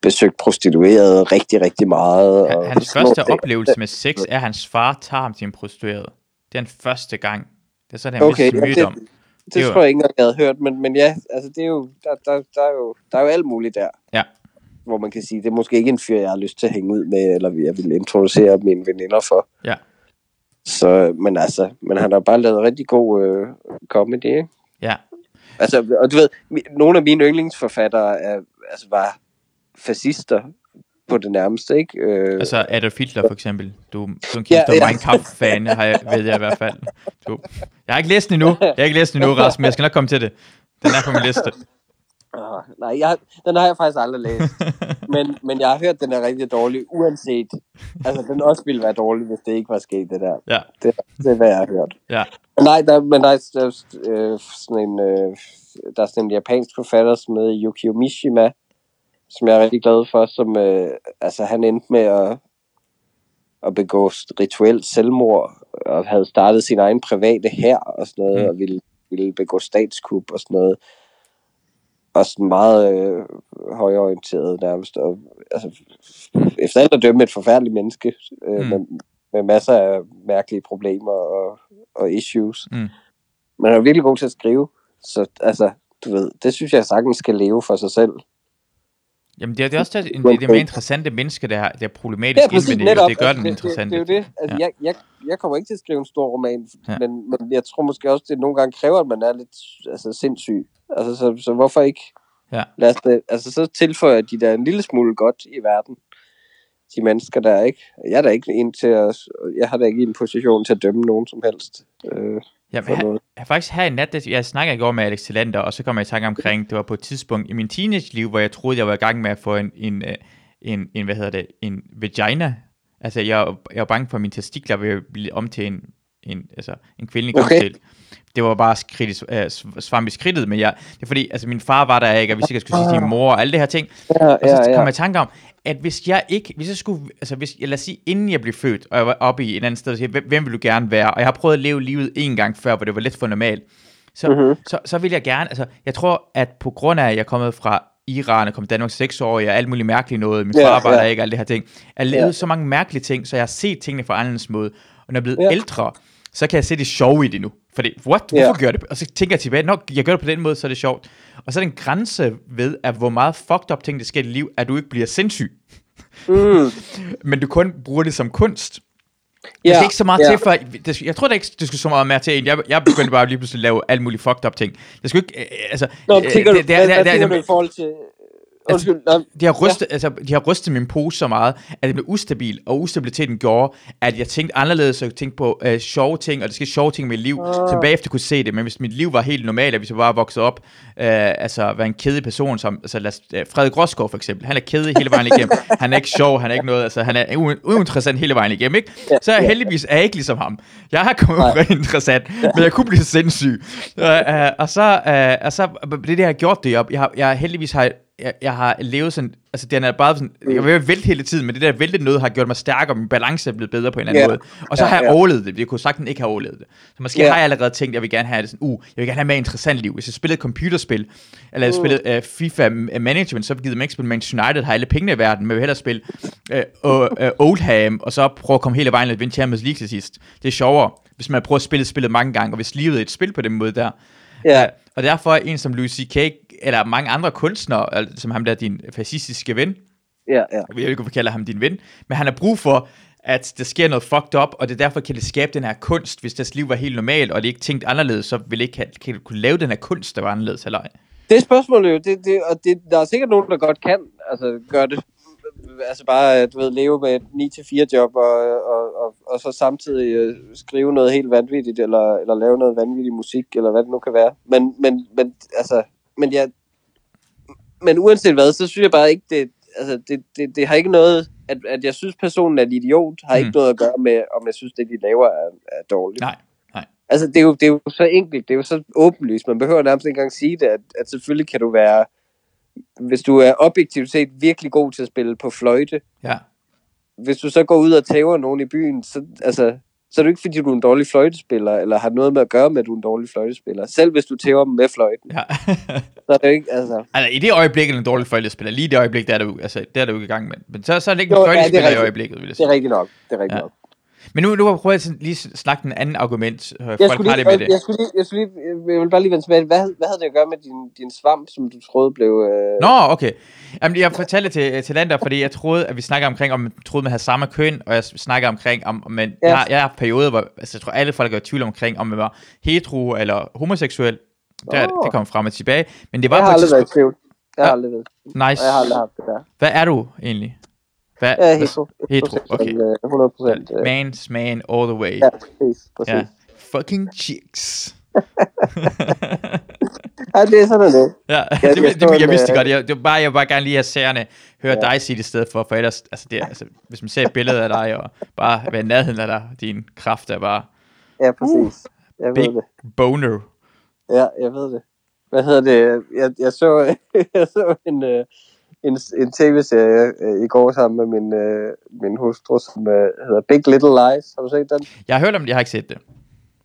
besøgt prostituerede rigtig, rigtig meget. Han, og hans første ting. oplevelse med sex er, at hans far tager ham til en prostitueret. Det er den første gang. Det er sådan, han Okay, okay, ja, det, om. Det, Det var- tror jeg ikke engang, jeg havde hørt, men, men ja, altså det er jo, der, der, der, er jo, der er jo alt muligt der. Ja. Hvor man kan sige, det er måske ikke en fyr, jeg har lyst til at hænge ud med, eller jeg vil introducere mine veninder for. Ja. Så, men altså, men han har bare lavet rigtig god øh, comedy, ikke? Ja. Altså, og du ved, nogle af mine yndlingsforfattere er, altså, var fascister på det nærmeste, ikke? Øh, Altså Adolf Hitler for eksempel. Du, du er en kæmpe Ja, ja. Mein Kampf-fan, har jeg, ved jeg i hvert fald. Du. Jeg har ikke læst den endnu. Jeg har ikke læst den endnu, Rasmus. Jeg skal nok komme til det. Den er på min liste. Ah, nej, jeg, den har jeg faktisk aldrig læst. men, men jeg har hørt, den er rigtig dårlig, uanset. Altså, den også ville være dårlig, hvis det ikke var sket, det der. Ja, Det, det er, hvad jeg har hørt. ja. Men nej, der, men der er, der er øh, sådan en, øh, der er sådan en japansk forfatter, som hedder Yukio Mishima, som jeg er rigtig glad for, som, øh, altså han endte med at, at begå rituelt selvmord, og havde startet sin egen private her og sådan noget, Mm. og ville, ville begå statskup og sådan noget. Og sådan meget øh, højorienteret nærmest. Og, altså, efter alt at dømme et forfærdeligt menneske, øh, mm. med, med masser af mærkelige problemer og, og issues. Mm. Men han er virkelig god til at skrive. Så altså, du ved, det synes jeg sagtens skal leve for sig selv. Jamen, det er, det er også det, det, det mere interessante menneske, der, er- der er problematisk Ja, præcis, netop. det gør den det, interessant. Det, det er jo det. Altså, Ja. jeg, jeg, jeg kommer ikke til at skrive en stor roman, Ja. men, men jeg tror måske også, det nogle gange kræver, at man er lidt altså, sindssyg. Altså, så, så hvorfor ikke? Ja. Lad os da, altså, så tilføjer de der en lille smule godt i verden. De mennesker der, ikke? Jeg er da ikke en til at, jeg har da ikke en position til at dømme nogen som helst. Øh, Jamen, noget jeg, faktisk her i nat, jeg snakkede i går med Alex Tillander, og så kom jeg i tanke omkring, det var på et tidspunkt i min teenage-liv, hvor jeg troede, jeg var i gang med at få en, en, øh, en, en hvad hedder det, en vagina. Altså, jeg, jeg var bange for, at mine testikler ville blive om til en, en, altså, en kvindelig okay. cocktail. Det var bare skridt, uh, svamp i skridtet, men jeg, det er fordi, altså min far var der ikke, og hvis jeg skulle sige til min mor og alle det her ting, Ja, og så ja, kom ja. jeg i tanke om, at hvis jeg ikke, hvis jeg skulle, altså hvis, lad os sige, inden jeg blev født, og jeg var oppe i et andet sted, og siger, hvem, hvem vil du gerne være? Og jeg har prøvet at leve livet en gang før, hvor det var lidt for normalt. Så, Mhm. mm-hmm. så, så vil jeg gerne, altså jeg tror, at på grund af, at jeg er kommet fra Iran og kom Danmark seks år, og alt muligt mærkeligt noget, min Ja, far var ja. der ikke, alle det her ting. Jeg har levet Ja. så mange mærkelige ting, så jeg har set tingene fra anderledes måde. Og når jeg er blevet Ja. ældre, så kan jeg se det sjove i det nu. Fordi, what? Ja. Hvorfor gør jeg det? Og så tænker jeg tilbage, når jeg gør det på den måde, så er det sjovt. Og så er der en grænse ved, at hvor meget fucked up ting, der sker i dit liv, at du ikke bliver sindssyg. Mm, Men du kun bruger det som kunst. ja, Der skal ikke så meget ja. til, for det, jeg tror da ikke, det skulle så meget mere til. Jeg, jeg begyndte bare lige pludselig at lave alt muligt fucked up ting. Det skulle ikke, øh, altså... Nå, øh, tænker du, det- det- hvad, det- hvad det- tænker det- du i forhold til... Undskyld, nej, de har, rystet, ja. altså, de har rystet min pose så meget, at det blev ustabil, og ustabiliteten gjorde, at jeg tænkte anderledes, og jeg tænkte på øh, sjove ting, og det skete sjove ting i mit liv, Ah. som bagefter kunne se det, men hvis mit liv var helt normalt, og hvis jeg bare voksede op, øh, altså var en kedelig person, som altså, lad, øh, Frederik Rosgaard for eksempel, han er kedelig hele vejen igennem, han er ikke sjov, han er ikke noget, altså han er uinteressant hele vejen igennem, ikke? Så er jeg heldigvis er jeg ikke ligesom ham. Jeg har kommet ret interessant, men jeg kunne blive sindssyg. Øh, øh, og så, øh, og så, det er jeg har gjort det op. Jeg, har, jeg heldigvis har jeg, jeg har levet sådan, altså den er bare sådan, jeg vil vælte hele tiden, men det der vælte noget har gjort mig stærkere, min balance er blevet bedre på en eller anden Ja. måde. Og så Ja, har jeg ja. overlevet det, jeg kunne sagtens ikke have overlevet det. Så måske Ja. har jeg allerede tænkt, jeg vil gerne have det sådan, uh, jeg vil gerne have et mere interessant liv. Hvis jeg spillede computerspil, eller jeg spillede uh, FIFA Management, så gider man ikke spille Manchester United, har alle pengene i verden, men jeg vil hellere spille uh, uh, uh, Oldham, og så prøve at komme hele vejen og vinde Champions League til sidst. Det er sjovere, hvis man prøver at spille spillet mange gange, og hvis livet er et spil på den måde der, Ja. Ja, og derfor er en som Louis C.K., eller mange andre kunstnere, som ham der din fascistiske ven, Ja, ja. jeg ved ikke, hvorfor kalder ham din ven, men han har brug for, at der sker noget fucked up, og det er derfor kan det skabe den her kunst, hvis deres liv var helt normalt, og det ikke tænkt anderledes, så ville ikke kan kunne lave den her kunst, der var anderledes, eller ej. Det er spørgsmålet jo, det, det, og det, der er sikkert nogen, der godt kan altså, gøre det. Altså bare, du ved, leve med et 9-4 job, og, og, og, og så samtidig øh, skrive noget helt vanvittigt, eller, eller lave noget vanvittig musik, eller hvad det nu kan være. Men, men, men altså, men jeg, men uanset hvad, så synes jeg bare ikke, det, altså, det, det, det har ikke noget, at, at jeg synes, personen er en idiot, har ikke Mm. noget at gøre med, om jeg synes, det de laver er, er dårligt. Nej, nej. Altså, det er, jo, det er jo så enkelt, det er jo så åbenlyst. Man behøver nærmest ikke engang sige det, at, at selvfølgelig kan du være, hvis du er objektivt set virkelig god til at spille på fløjte, Ja. hvis du så går ud og tæver nogen i byen, så, altså, så er det ikke, fordi du er en dårlig fløjtespiller, eller har noget med at gøre med, at du er en dårlig fløjtespiller. Selv hvis du tæver dem med fløjten, ja. så er det ikke, altså... altså, i det øjeblik er det en dårlig forældrespiller. Lige i det øjeblik, der er du, altså, der er du ikke i gang med. Men så, så er det ikke en Jo, ja, det er forældrespiller i øjeblikket, vil jeg Det sige. er rigtigt nok. Det er rigtigt Ja. ja. nok. Men nu, nu prøver jeg lige at snakke en anden argument. øh, Jeg Folk har det med det. jeg, skulle lige, jeg, skulle lige, jeg vil bare lige vende tilbage. Hvad, hvad havde det at gøre med din, din svamp, som du troede blev... Øh... Nå, okay. Jamen, jeg fortalte til, til Lander, fordi jeg troede, at vi snakker omkring, om man troede, man havde samme køn, og jeg snakker omkring, om, om man, Ja. jeg, jeg har perioder, hvor altså, jeg tror, alle folk er i tvivl omkring, om man var hetero eller homoseksuel. Der, Åh. Det kommer frem og tilbage. Men det var Jeg har et aldrig været i tvivl. Jeg har aldrig været. Nice. Og jeg har aldrig haft det der. Hvad er du egentlig? Hvad, Jeg er hvad- hetero. hetero, okay. 100 procent. øh, Man's man all the way. Ja, præcis. præcis. Ja. Fucking chicks. Ja, det er sådan det. Ja, Ja, det, det det, det, jeg vidste øh, godt. Jeg, det var bare, jeg vil bare gerne lige have seerne høre Ja. dig sige det i stedet for, for ellers, altså, det, altså, hvis man ser et billede af dig, og bare være i nærheden af dig, din kraft er bare Ja, præcis. Jeg ved big det. boner. Ja, jeg ved det. Hvad hedder det? Jeg, jeg så, jeg så en, øh, en, en tv-serie øh, i går sammen med min, øh, min hustru, som øh, hedder Big Little Lies. Har du set den? Jeg har hørt om det, jeg har ikke set det.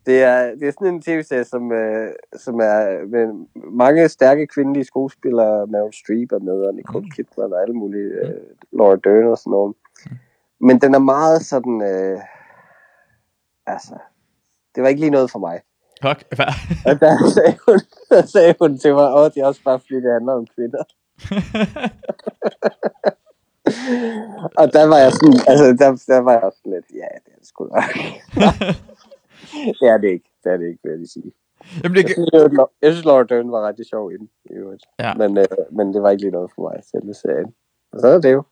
Det er, det er sådan en tv-serie, som, øh, som er med mange stærke kvindelige skuespillere. Meryl Streep er med, og Nicole Mm. Kidman og alle mulige. Øh, Laura Dern og sådan noget. Men den er meget sådan... Øh, altså, det var ikke lige noget for mig. Fuck, hvad? Og der sagde hun, der sagde hun til mig, at det er også bare fordi, det handler om kvinder. Og der var jeg sådan, altså der, der var jeg også lidt, ja, det er det sgu nok. det er det ikke, det er det ikke, vil jeg lige sige. Jamen, det, Jeg synes, var- jeg synes Laura Dern var rigtig sjov inden, i øvrigt. Ja. Men, øh, men det var ikke lige noget for mig, selve serien. Og så er det jo.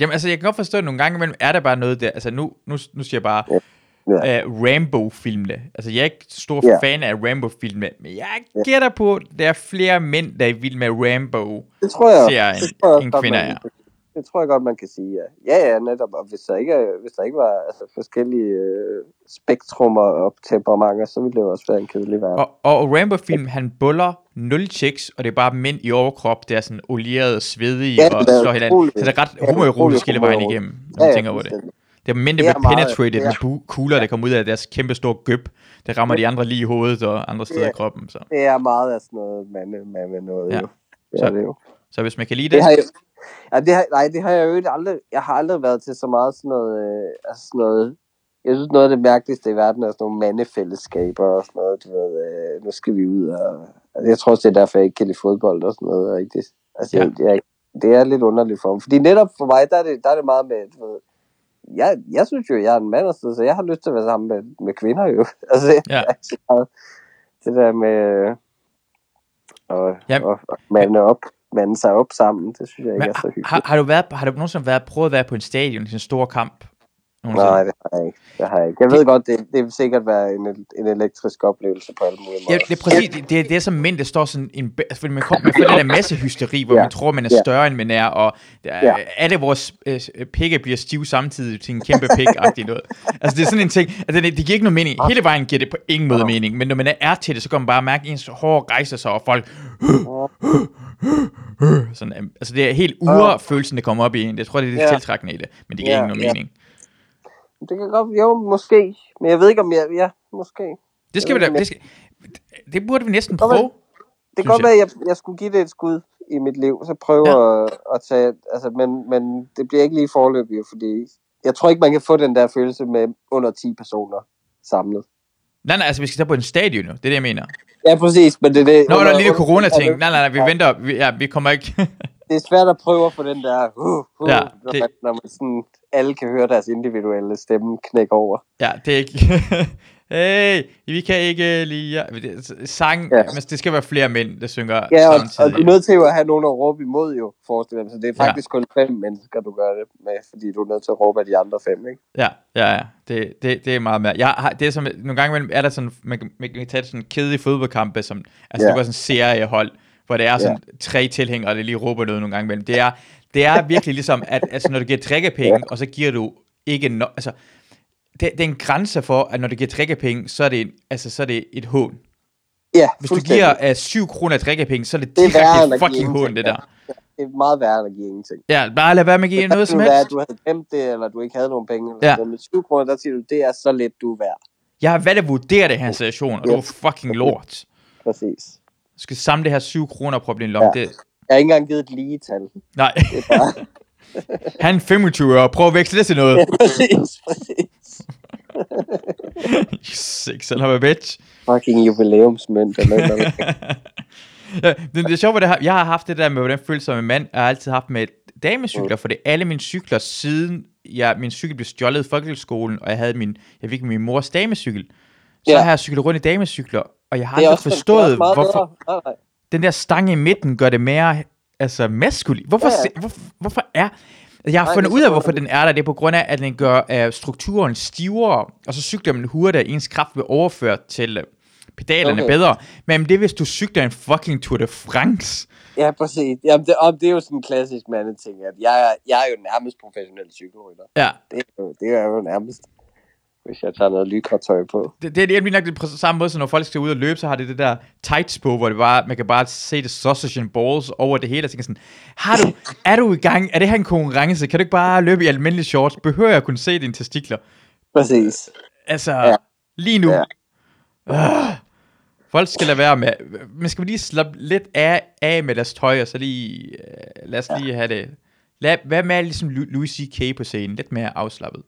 jamen, altså, jeg kan godt forstå, at nogle gange imellem er der bare noget der. Altså, nu, nu, nu siger jeg bare, Ja. Uh, Rambo-filmene. Altså, jeg er ikke stor Ja. fan af Rambo-filmene, men jeg Ja. gætter på, at der er flere mænd, der er vilde med Rambo. Det tror jeg Det tror jeg en godt, kvinder er. det tror jeg godt, man kan sige, ja. Ja, ja, netop. Og hvis der ikke, hvis der ikke var altså, forskellige øh, spektrummer og temperamenter, så ville det jo også være en kedelig verden. Og, og Rambo-film, han buller nul chicks, og det er bare mænd i overkrop, der er sådan olieret, svedige Ja, og slår hinanden. Så det er ret Ja, homoerotisk hele vejen igennem, når man tænker over det. Det er der Det meget- penetrated det er- med kugler, der kommer ud af deres kæmpe store gøb. Det rammer de andre lige i hovedet og andre steder Ja. i kroppen. Så. Det er meget af sådan noget mande, mande noget, Ja. ja. jo. Det Så- det jo. så hvis man kan lide Det det, har jeg, ja, det har, nej, det har jeg jo ikke aldrig, jeg har aldrig været til så meget sådan noget, øh, altså sådan noget, jeg synes noget af det mærkeligste i verden er sådan nogle mandefællesskaber og sådan noget, du ved, øh, nu skal vi ud og, altså, jeg tror også, det er derfor, jeg ikke kan lide fodbold og sådan noget, rigtigt. Altså, Ja. ja. jeg, jeg, det er lidt underligt for mig, fordi netop for mig, der er det, der er det meget med, du ved, jeg, jeg synes jo, jeg er en mand, og sådan noget, så jeg har lyst til at være sammen med, med kvinder jo. altså, Ja. meget, det der med, og, Ja. og, og mande op, mande sig op sammen, det synes jeg ikke Men er så hyggeligt. har, har, du været, har du nogensinde været, prøvet at være på en stadion til en stor kamp? Nej, det har jeg ikke. Det har jeg ikke. Jeg ved godt, det, det vil sikkert være en, en elektrisk oplevelse på alle mulige Ja, måder. det er præcis, det, det, er- det er som mænd, der står sådan en, fordi man, kommer, man får det der masse hysteri, hvor Ja. man tror, man er Ja. større, end man er, og der, Ja. alle vores øh, pikke bliver stive samtidig til en kæmpe pik noget. Altså, det er sådan en ting, altså, det, det giver ikke nogen mening. Hele vejen giver det på ingen måde mening, men når man er til det, så kan man bare mærke, at ens hår rejser sig, og folk... Sådan, øhm, altså, det er helt urfølelsen, der kommer op i en. Det tror jeg, det er det Ja. tiltrækkende i det, men det giver Ja, ikke nogen ja. mening. Det kan godt, jo, måske. Men jeg ved ikke, om jeg... Ja, måske. Det skal vi da, det, skal, det burde vi næsten prøve. Det Synes kan godt være, at jeg, jeg skulle give det et skud i mit liv, så prøve ja. at, at tage... Altså, men, men det bliver ikke lige forløbig, fordi jeg tror ikke, man kan få den der følelse med under 10 personer samlet. Nej, nej, altså vi skal tage på en stadion nu. Det er det, jeg mener. Ja, præcis, men det er det... Nå, der er en lille under- corona-ting. Nej, nej, nej, vi venter. Vi, ja, vi kommer ikke... det er svært at prøve at få den der... Uh, uh, Ja, når, det- man, når man sådan... Alle kan høre deres individuelle stemme knække over. ja, det er ikke... hey, vi kan ikke jer. Det- Sang, ja. Ja. men det skal være flere mænd, der synger Ja, og, og samtidig. du er nødt til at have nogen at råbe imod, jo, forestiller mig. Så det er Ja. faktisk kun fem mennesker, du gør det med, fordi du er nødt til at råbe af de andre fem, ikke? Ja, ja, ja. Det, det, det er meget mere. Jeg har, det er som, nogle gange imellem er der sådan, man, kan- man kan tage sådan kedelige fodboldkampe, som, altså Ja. det var sådan seriehold, hvor det er sådan tre tilhængere, der lige råber noget nogle gange imellem. Det er, det er virkelig ligesom, at altså, når du giver drikkepenge, og så giver du ikke no, altså, det, det er en grænse for, at når du giver drikkepenge, så er det, en, altså, så er det et hån. Ja, Hvis du giver uh, 7 kroner drikkepenge, så er det Det er direkte fucking hån, det ja. der. Det er meget værre at give ingenting. Ja, bare lad være med at give Det noget som være, helst. at du havde glemt det, eller du ikke havde nogen penge. Eller Ja. ja. Med 20 kroner, der siger du, det er så lidt, du er værd. Jeg har valgt at vurdere det her situation, og du Ja. er fucking lort. Præcis. Skal samle det her 7 kroner på at blive en lomme. Ja. Det, Jeg har ikke engang givet et lige tal. nej, Det er bare... han 25 og prøv at veksle det til noget. ja, præcis, præcis. Of a bitch. Fucking. Eller noget. Ja, det, det er sjovt, at det har, jeg har haft det der med, hvordan føles som en mand, jeg har altid haft med damecykler, for det er alle mine cykler, siden jeg, min cykel blev stjålet i folkeskolen, og jeg havde min, jeg fik min mors damecykel, så Ja. har jeg cyklet rundt i damecykler, og jeg har aldrig forstået, hvorfor. Nej, nej. den der stange i midten gør det mere altså maskulin. Hvorfor, Ja, ja. hvorfor, hvorfor er... Jeg har Nej, fundet det ud af, hvorfor den er der. Det er på grund af, at den gør uh, strukturen stivere, og så cykler man hurtigere, ens kraft vil overført til uh, pedalerne okay. Bedre. Men det er, hvis du cykler en fucking Tour de France. Ja, præcis. Jamen, det, og det er jo sådan en klassisk mandeting, at jeg, jeg er jo nærmest professionel cykelrytter. Ja, Det er, jo, det er jo nærmest, hvis jeg tager noget lykrotøj på. det, det er lige nok det på samme måde, som når folk skal ud og løbe, så har det det der tights på, hvor det bare, man kan bare se det sausage and balls over det hele, og tænker sådan, har du, er du i gang? Er det her en konkurrence? Kan du ikke bare løbe i almindelige shorts? Behøver jeg at kunne se dine testikler? Præcis. Altså, Ja. ja. lige nu. Ja. Ja. Øh, folk skal lade være med. Man skal lige slappe lidt af, af med deres tøj, og så lige, øh, lad os lige have det. Lad, hvad med ligesom Louis C.K. på scenen? Lidt mere afslappet.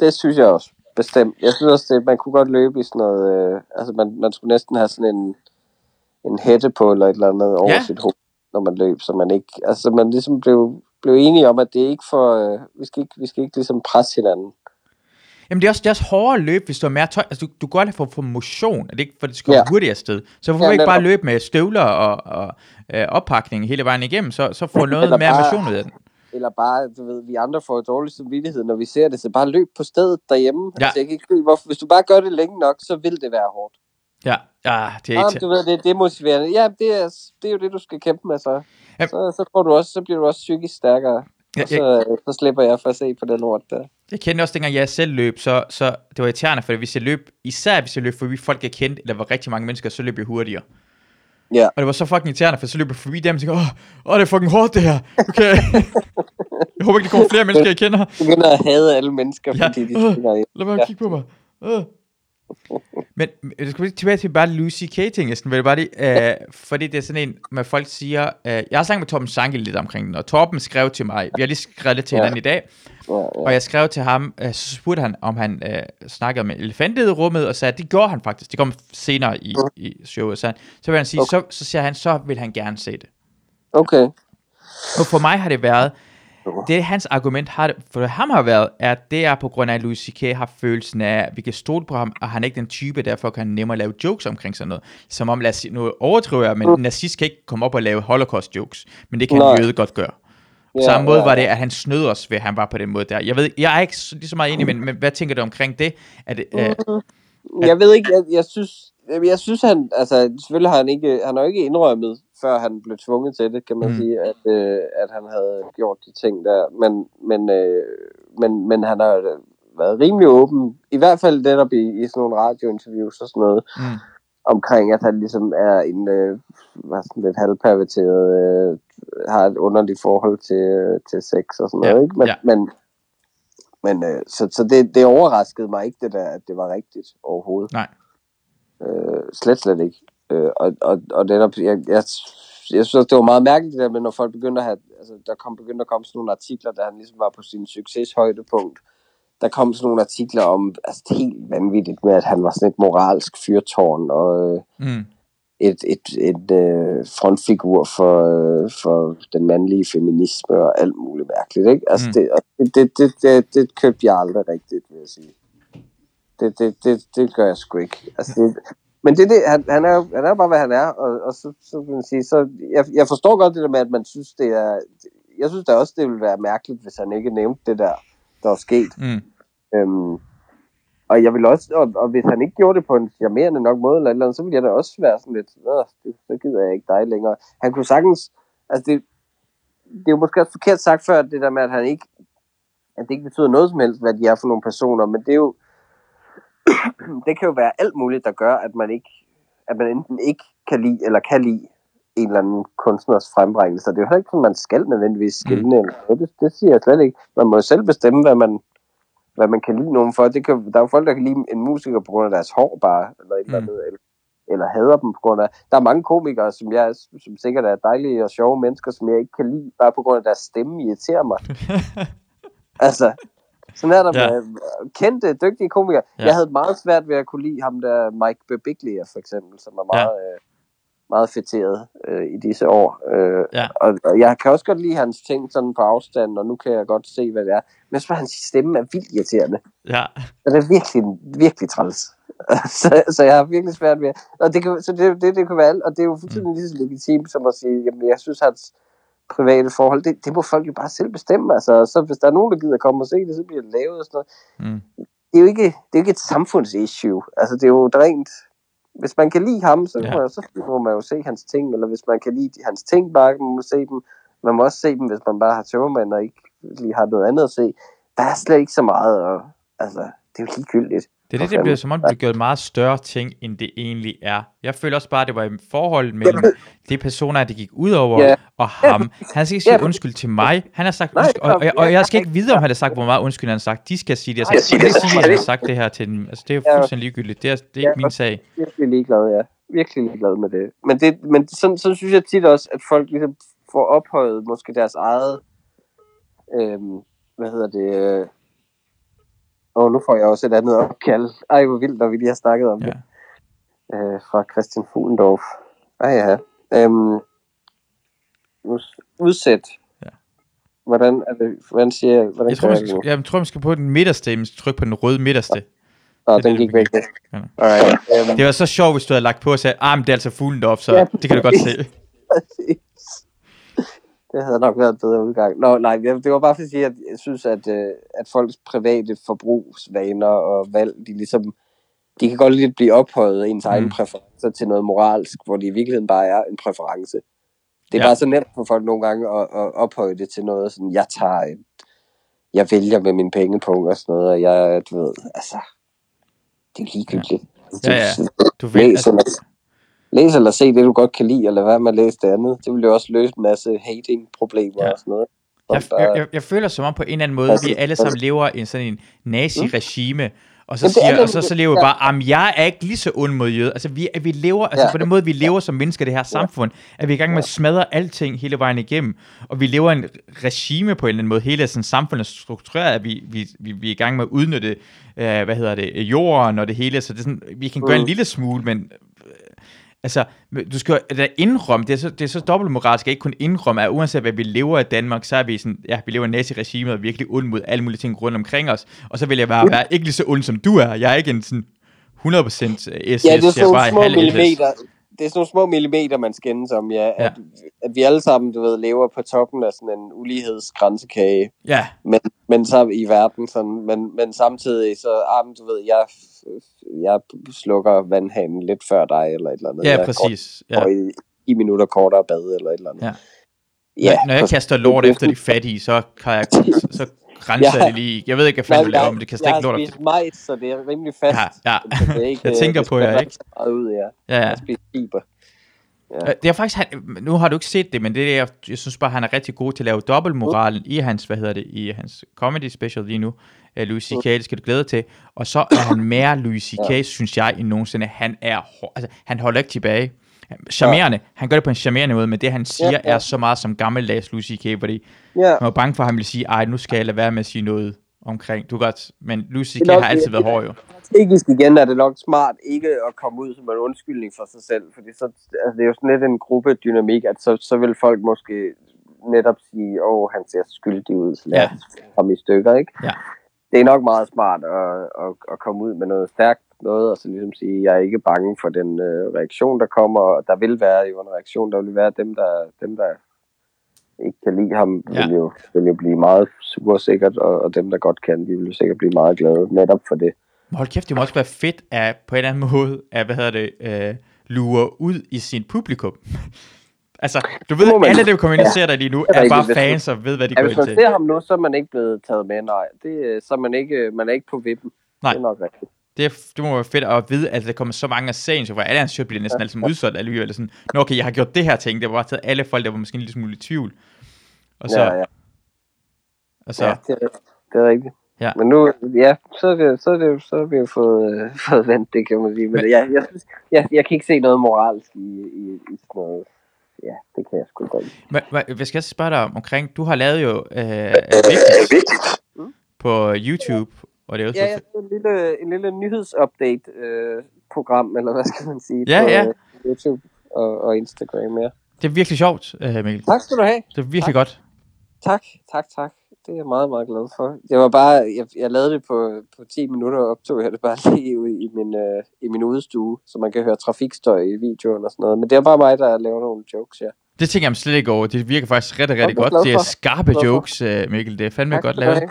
Det synes jeg også, bestemt. Jeg synes også, det, man kunne godt løbe i sådan noget... Øh, altså, man, man skulle næsten have sådan en, en hætte på, eller et eller andet over Ja. sit hoved, når man løb, så man ikke... Altså, man ligesom blev, blev enige om, at det er ikke for... Øh, vi, skal ikke, vi skal ikke ligesom presse hinanden. Jamen det er også, det er også hårdere at løbe, hvis du har mere tøj. Altså du, du går godt for, for motion, er det ikke for, det skal Ja. hurtigere sted. Så hvorfor Ja, ikke bare løbe med støvler og, og øh, oppakning hele vejen igennem, så, så får du noget mere bare- motion ud af den. Eller bare, du ved, vi andre får dårlig samvittighed, når vi ser det, så bare løb på stedet derhjemme. Ja. Altså, jeg kan ikke, hvorfor, hvis du bare gør det længe nok, så vil det være hårdt. Ja, ja det er Ja, ikke du ved, det, det er motiverende. Ja, det er, det er jo det, du skal kæmpe med, så. Ja. Så, så, får du også, så bliver du også psykisk stærkere. Ja, og så, jeg, så slipper jeg for at se på den ord der. Jeg kendte også dengang jeg selv løb, så, så det var irriterende, for hvis jeg løb, især hvis jeg løb forbi folk, jeg kendte, eller var rigtig mange mennesker, så løb jeg hurtigere. Ja. Og det var så fucking irriterende, for så løb jeg forbi dem og tænkte, åh, åh, det er fucking hårdt det her. Okay. jeg håber ikke, der kommer flere mennesker, jeg kender. Du begynder at hade alle mennesker, Ja. fordi de ind. Lad mig kigge på mig. Øh. Men jeg skal lige tilbage til bare Lucy K-ting, jeg vel bare lige, øh, fordi det er sådan en, med folk siger, øh, jeg har snakket med Torben Sanke lidt omkring den, og Torben skrev til mig, vi har lige skrevet lidt til Ja. hinanden i dag, Ja, ja. og jeg skrev til ham, øh, så spurgte han, om han øh, snakkede med elefantet i rummet, og sagde, at det gjorde han faktisk, det kom senere i, i showet, så, så vil han sige, så, så siger han, så vil han gerne se det. Okay. Og for mig har det været, det hans argument har, for ham har været, at det er på grund af, at Louis C.K. har følelsen af, at vi kan stole på ham, og han er ikke den type, derfor kan han nemmere lave jokes omkring sådan noget. Som om, lad os nu overdriver jeg, men en nazist kan ikke komme op og lave holocaust jokes, men det kan Nej. en jøde godt gøre. På Ja, samme måde ja, var det, at han snød os ved, at han var på den måde der. Jeg ved, jeg er ikke så- lige så meget enig, men, men hvad tænker du omkring det? Det øh, Jeg ved ikke, jeg, jeg synes, jeg, synes han, altså selvfølgelig har han ikke, han har ikke indrømmet, før han blev tvunget til det, kan man Mm. sige, at, øh, at han havde gjort de ting der, men, men, øh, men, men han har været rimelig åben, i hvert fald netop i, i sådan nogle radiointerviews og sådan noget, mm, omkring, at han ligesom er en øh, hvad sådan lidt halvperverteret, øh, har et underligt forhold til, øh, til sex og sådan Ja, noget, ikke? Men, ja. men, men øh, så, så det, det overraskede mig ikke, det der, at det var rigtigt overhovedet. nej. Øh, slet, slet ikke. Øh, og, og, og netop, jeg, jeg, jeg synes det var meget mærkeligt der med, når folk begyndte at have, altså der kom, begyndte at komme sådan nogle artikler, da han ligesom var på sin succeshøjdepunkt. Der kom sådan nogle artikler om, altså helt vanvittigt med, at han var sådan et moralsk fyrtårn, og øh, Mm, et, et, et øh, frontfigur for, øh, for den mandlige feminisme og alt muligt mærkeligt, ikke? Altså Mm. det, det, det, det, det, det købte jeg aldrig rigtigt, vil jeg sige. Det, det, det, det gør jeg sgu ikke. Altså det, men det, det, han, han, er han er bare, hvad han er, og, og så, så vil man sige, så jeg, jeg forstår godt det der med, at man synes, det er, jeg synes da også, det ville være mærkeligt, hvis han ikke nævnte det der, der var sket. mm, Øhm, og jeg vil også, og, og hvis han ikke gjorde det på en charmerende nok måde, eller, eller andet, så ville jeg da også være sådan lidt, "Nå, det, så gider jeg ikke dig længere. Han kunne sagtens, altså det, det er jo måske også forkert sagt før, det der med, at han ikke, at det ikke betyder noget som helst, hvad de er for nogle personer, men det er jo, det kan jo være alt muligt, der gør, at man ikke, at man enten ikke kan lide, eller kan lide en eller anden kunstners frembringelse. Det er jo heller ikke sådan, man skal nødvendigvis skille mm. det, det siger jeg slet ikke. Man må jo selv bestemme, hvad man, hvad man kan lide nogen for. Det kan, der er jo folk, der kan lide en musiker på grund af deres hår bare, eller et eller Mm. andet, eller, eller hader dem på grund af... Der er mange komikere, som jeg som sikkert er dejlige og sjove mennesker, som jeg ikke kan lide, bare på grund af deres stemme irriterer mig. altså, sådan er der Ja. med kendte, dygtige komikere. Ja. Jeg havde meget svært ved at kunne lide ham der, Mike Birbiglia for eksempel, som er meget, ja. øh, meget fætteret øh, i disse år. Øh, Ja. og, og jeg kan også godt lide hans ting sådan på afstand, og nu kan jeg godt se, hvad det er. Men så hans stemme er vildt irriterende. ja, Den er virkelig, virkelig træls. så, så jeg har virkelig svært ved og det kan, Så det, det, det kan være alt, og det er jo fuldstændig lige så legitimt som at sige, jamen jeg synes, hans private forhold, det, det må folk jo bare selv bestemme. Altså, så hvis der er nogen, der gider komme og se det, så bliver det lavet og sådan noget. mm, Det er jo ikke, det er jo ikke et samfundsissue. Altså, det er jo rent... Hvis man kan lide ham, så, Ja. så må man jo se hans ting, eller hvis man kan lide hans ting, bare må man se dem. Man må også se dem, hvis man bare har tømmermænd og ikke lige har noget andet at se. Der er slet ikke så meget, og altså, det er jo ligegyldigt. Det er det, det bliver som om, det bliver gjort meget større ting, end det egentlig er. Jeg føler også bare, at det var et forhold mellem de personer, det gik ud over, Ja. og ham. Han skal ikke sige Ja. undskyld til mig. Han har sagt undskyld, og, og, og jeg skal ikke vide, om han har sagt, hvor meget undskyld han har sagt. De skal sige det. Jeg skal jeg ikke sige, at han har sagt det her til dem. Altså, det er jo fuldstændig ligegyldigt. Det er, det er ikke min sag. Virkelig ligeglad, ja. Virkelig ligeglad med det. Men, det, men sådan, sådan synes jeg tit også, at folk ligesom får ophøjet måske deres eget, øhm, hvad hedder det, øh, og nu får jeg også et andet opkald. Ej, hvor vildt, når vi lige har snakket om Ja. det. Øh, fra Christian Fuglendorf. Ej, ja. Øhm, udsæt. Ja. Hvordan er det, hvordan siger jeg, hvordan Jeg tror, man jeg skal, nu? jeg tror, man skal på den midterste. Skal trykke på den røde midterste. Nå, det er den det, gik væk. Ja. Alright. Øhm, Det var så sjovt, hvis du havde lagt på og sagde, ah, men det er altså Fuglendorf, så Ja, det kan du godt se. Det havde nok været en bedre udgang. Nå, nej, det var bare for at sige, at jeg synes, at, øh, at folks private forbrugsvaner og valg, de ligesom, de kan godt lidt blive ophøjet af ens mm. egen præferencer til noget moralsk, hvor det i virkeligheden bare er en præference. Det er Ja. bare så nemt for folk nogle gange at, at ophøje det til noget, sådan, jeg tager et, jeg vælger med min pengepunkt og sådan noget, og jeg, du ved, altså, det er ligegyldigt. Ja, ja. Du ved, Læs, eller, læs eller se det, du godt kan lide, eller hvad med at læse det andet. Det vil jo også løse en masse hating-problemer Ja. og sådan noget. Jeg, jeg, jeg, jeg føler som om på en eller anden måde, Altså, vi alle sammen lever i en sådan en nazi-regime, og så, er siger, og så, så lever vi bare, jamen jeg er ikke lige så ond mod jøder. Altså vi, vi lever, altså Ja. på den måde, vi lever som mennesker i det her samfund, at vi er i gang med at smadre alting hele vejen igennem, og vi lever en regime på en eller anden måde, hele sådan samfundet er struktureret, at vi, vi, vi, vi er i gang med at udnytte, øh, hvad hedder det, jorden og det hele, så det er sådan, vi kan gøre en Mm. lille smule, men Altså, du skal da indrømme, det er så, det er så dobbeltmoralsk at ikke kun indrømme, at uanset hvad vi lever i Danmark, så er vi sådan, ja, vi lever i nazi-regimet og virkelig ond mod alle mulige ting rundt omkring os, og så vil jeg være, være ikke lige så ond som du er. Jeg er ikke en sådan 100% SS, Ja, det er jeg er sådan bare små millimeter. Det er sådan nogle små millimeter, man skændes om, ja. Ja. At, at vi alle sammen, du ved, lever på toppen af sådan en ulighedsgrænsekage, Ja, men, men så i verden, sådan, men, men samtidig så, ah, men du ved, jeg, jeg slukker vandhanen lidt før dig, eller et eller andet. ja, jeg præcis. Ja. Går, går i 10 minutter kortere bad, eller et eller andet. Ja. Ja, når, når jeg kaster lort er efter de fattige, så, kan jeg, så, Ja. jeg det lige. Jeg ved ikke, hvad fanden du laver, men det kaster jeg ikke lort har efter. spist majs, så det er rimelig fast. Ja, ja. Så det er ikke, Jeg øh, tænker på jer, ikke? ud, ja. Ja, Jeg ja. har spist fiber. Øh, Det er faktisk, han, nu har du ikke set det, men det er, jeg, jeg synes bare, han er rigtig god til at lave dobbeltmoralen i hans, hvad hedder det, i hans comedy special lige nu. Uh, Louis C.K., det skal du glæde til. Og så er han mere Louis C.K., ja. synes jeg, end nogensinde. Han er, altså, han holder ikke tilbage. Charmerende. Han gør det på en charmerende måde, men det han siger Ja, ja. er så meget som gammeldags Louis C.K., fordi Ja. man var bange for, at han ville sige, ej, nu skal jeg lade være med at sige noget omkring. Du godt, men er nok- har altid været hård jo. strategisk igen er det nok smart ikke at komme ud som en undskyldning for sig selv, fordi så, altså det er jo sådan lidt en gruppedynamik, at så, så vil folk måske netop sige, åh, han ser skyldig ud, så lad Ja. komme i stykker, ikke? Ja. Det er nok meget smart at, at, at komme ud med noget stærkt noget, og så ligesom sige, jeg er ikke bange for den øh, reaktion, der kommer, og der vil være jo en reaktion, der vil være dem, der, dem, der ikke kan lide ham, Ja. ja. vil, jo, vil jo blive meget sure sikkert, og, og dem, der godt kan, de vil jo sikkert blive meget glade netop for det. Hold kæft, det må også være fedt at på en eller anden måde, at, hvad hedder det, øh, lure ud i sin publikum. altså, du ved, man- alle dem, der kommer ind og ser dig lige nu, Det er er bare hvis fans og ved, hvad de Ja, går hvis ind man til. ser ham nu, så er man ikke blevet taget med, nej. Det, så er man ikke, man er ikke på vippen. Nej. Det er nok rigtigt. Det, er, det må være fedt at vide, at der kommer så mange af serien, hvor alle hans shit bliver næsten alle sammen udsolgt alligevel. Sådan, Nå, okay, jeg har gjort det her ting. Det var bare taget alle folk, der var måske en lille smule i tvivl. Og så, ja, ja. og så ja det, er, det er rigtigt. Ja. Men nu, ja, så er, det, så er, det, så har vi jo fået, øh, fået vendt det, kan man sige. Men, Men- jeg, jeg, synes, jeg, jeg kan ikke se noget moralsk i, i, i sådan noget. Ja, det kan jeg sgu godt. Hvad skal jeg spørge dig om, omkring, du har lavet jo øh, vigtigt. på YouTube, og det også Ja, det er en lille, en lille nyhedsupdate-program, eller hvad skal man sige, Ja, på ja. øh, YouTube og, og Instagram, ja. det er virkelig sjovt, øh, Mikkel. Tak skal du have. Det er virkelig godt. Tak, tak, tak. Det er jeg meget, meget glad for. Det var bare, jeg, jeg lavede det på, på 10 minutter, og optog jeg det bare lige ude i min, øh, i min udstue, så man kan høre trafikstøj i videoen og sådan noget. Men det er bare mig, der laver nogle jokes, ja. Det tænker jeg slet ikke over. Det virker faktisk rigtig, rigtig godt. jeg Det er skarpe jokes, øh, Mikkel. Det er fandme Tak godt lavet.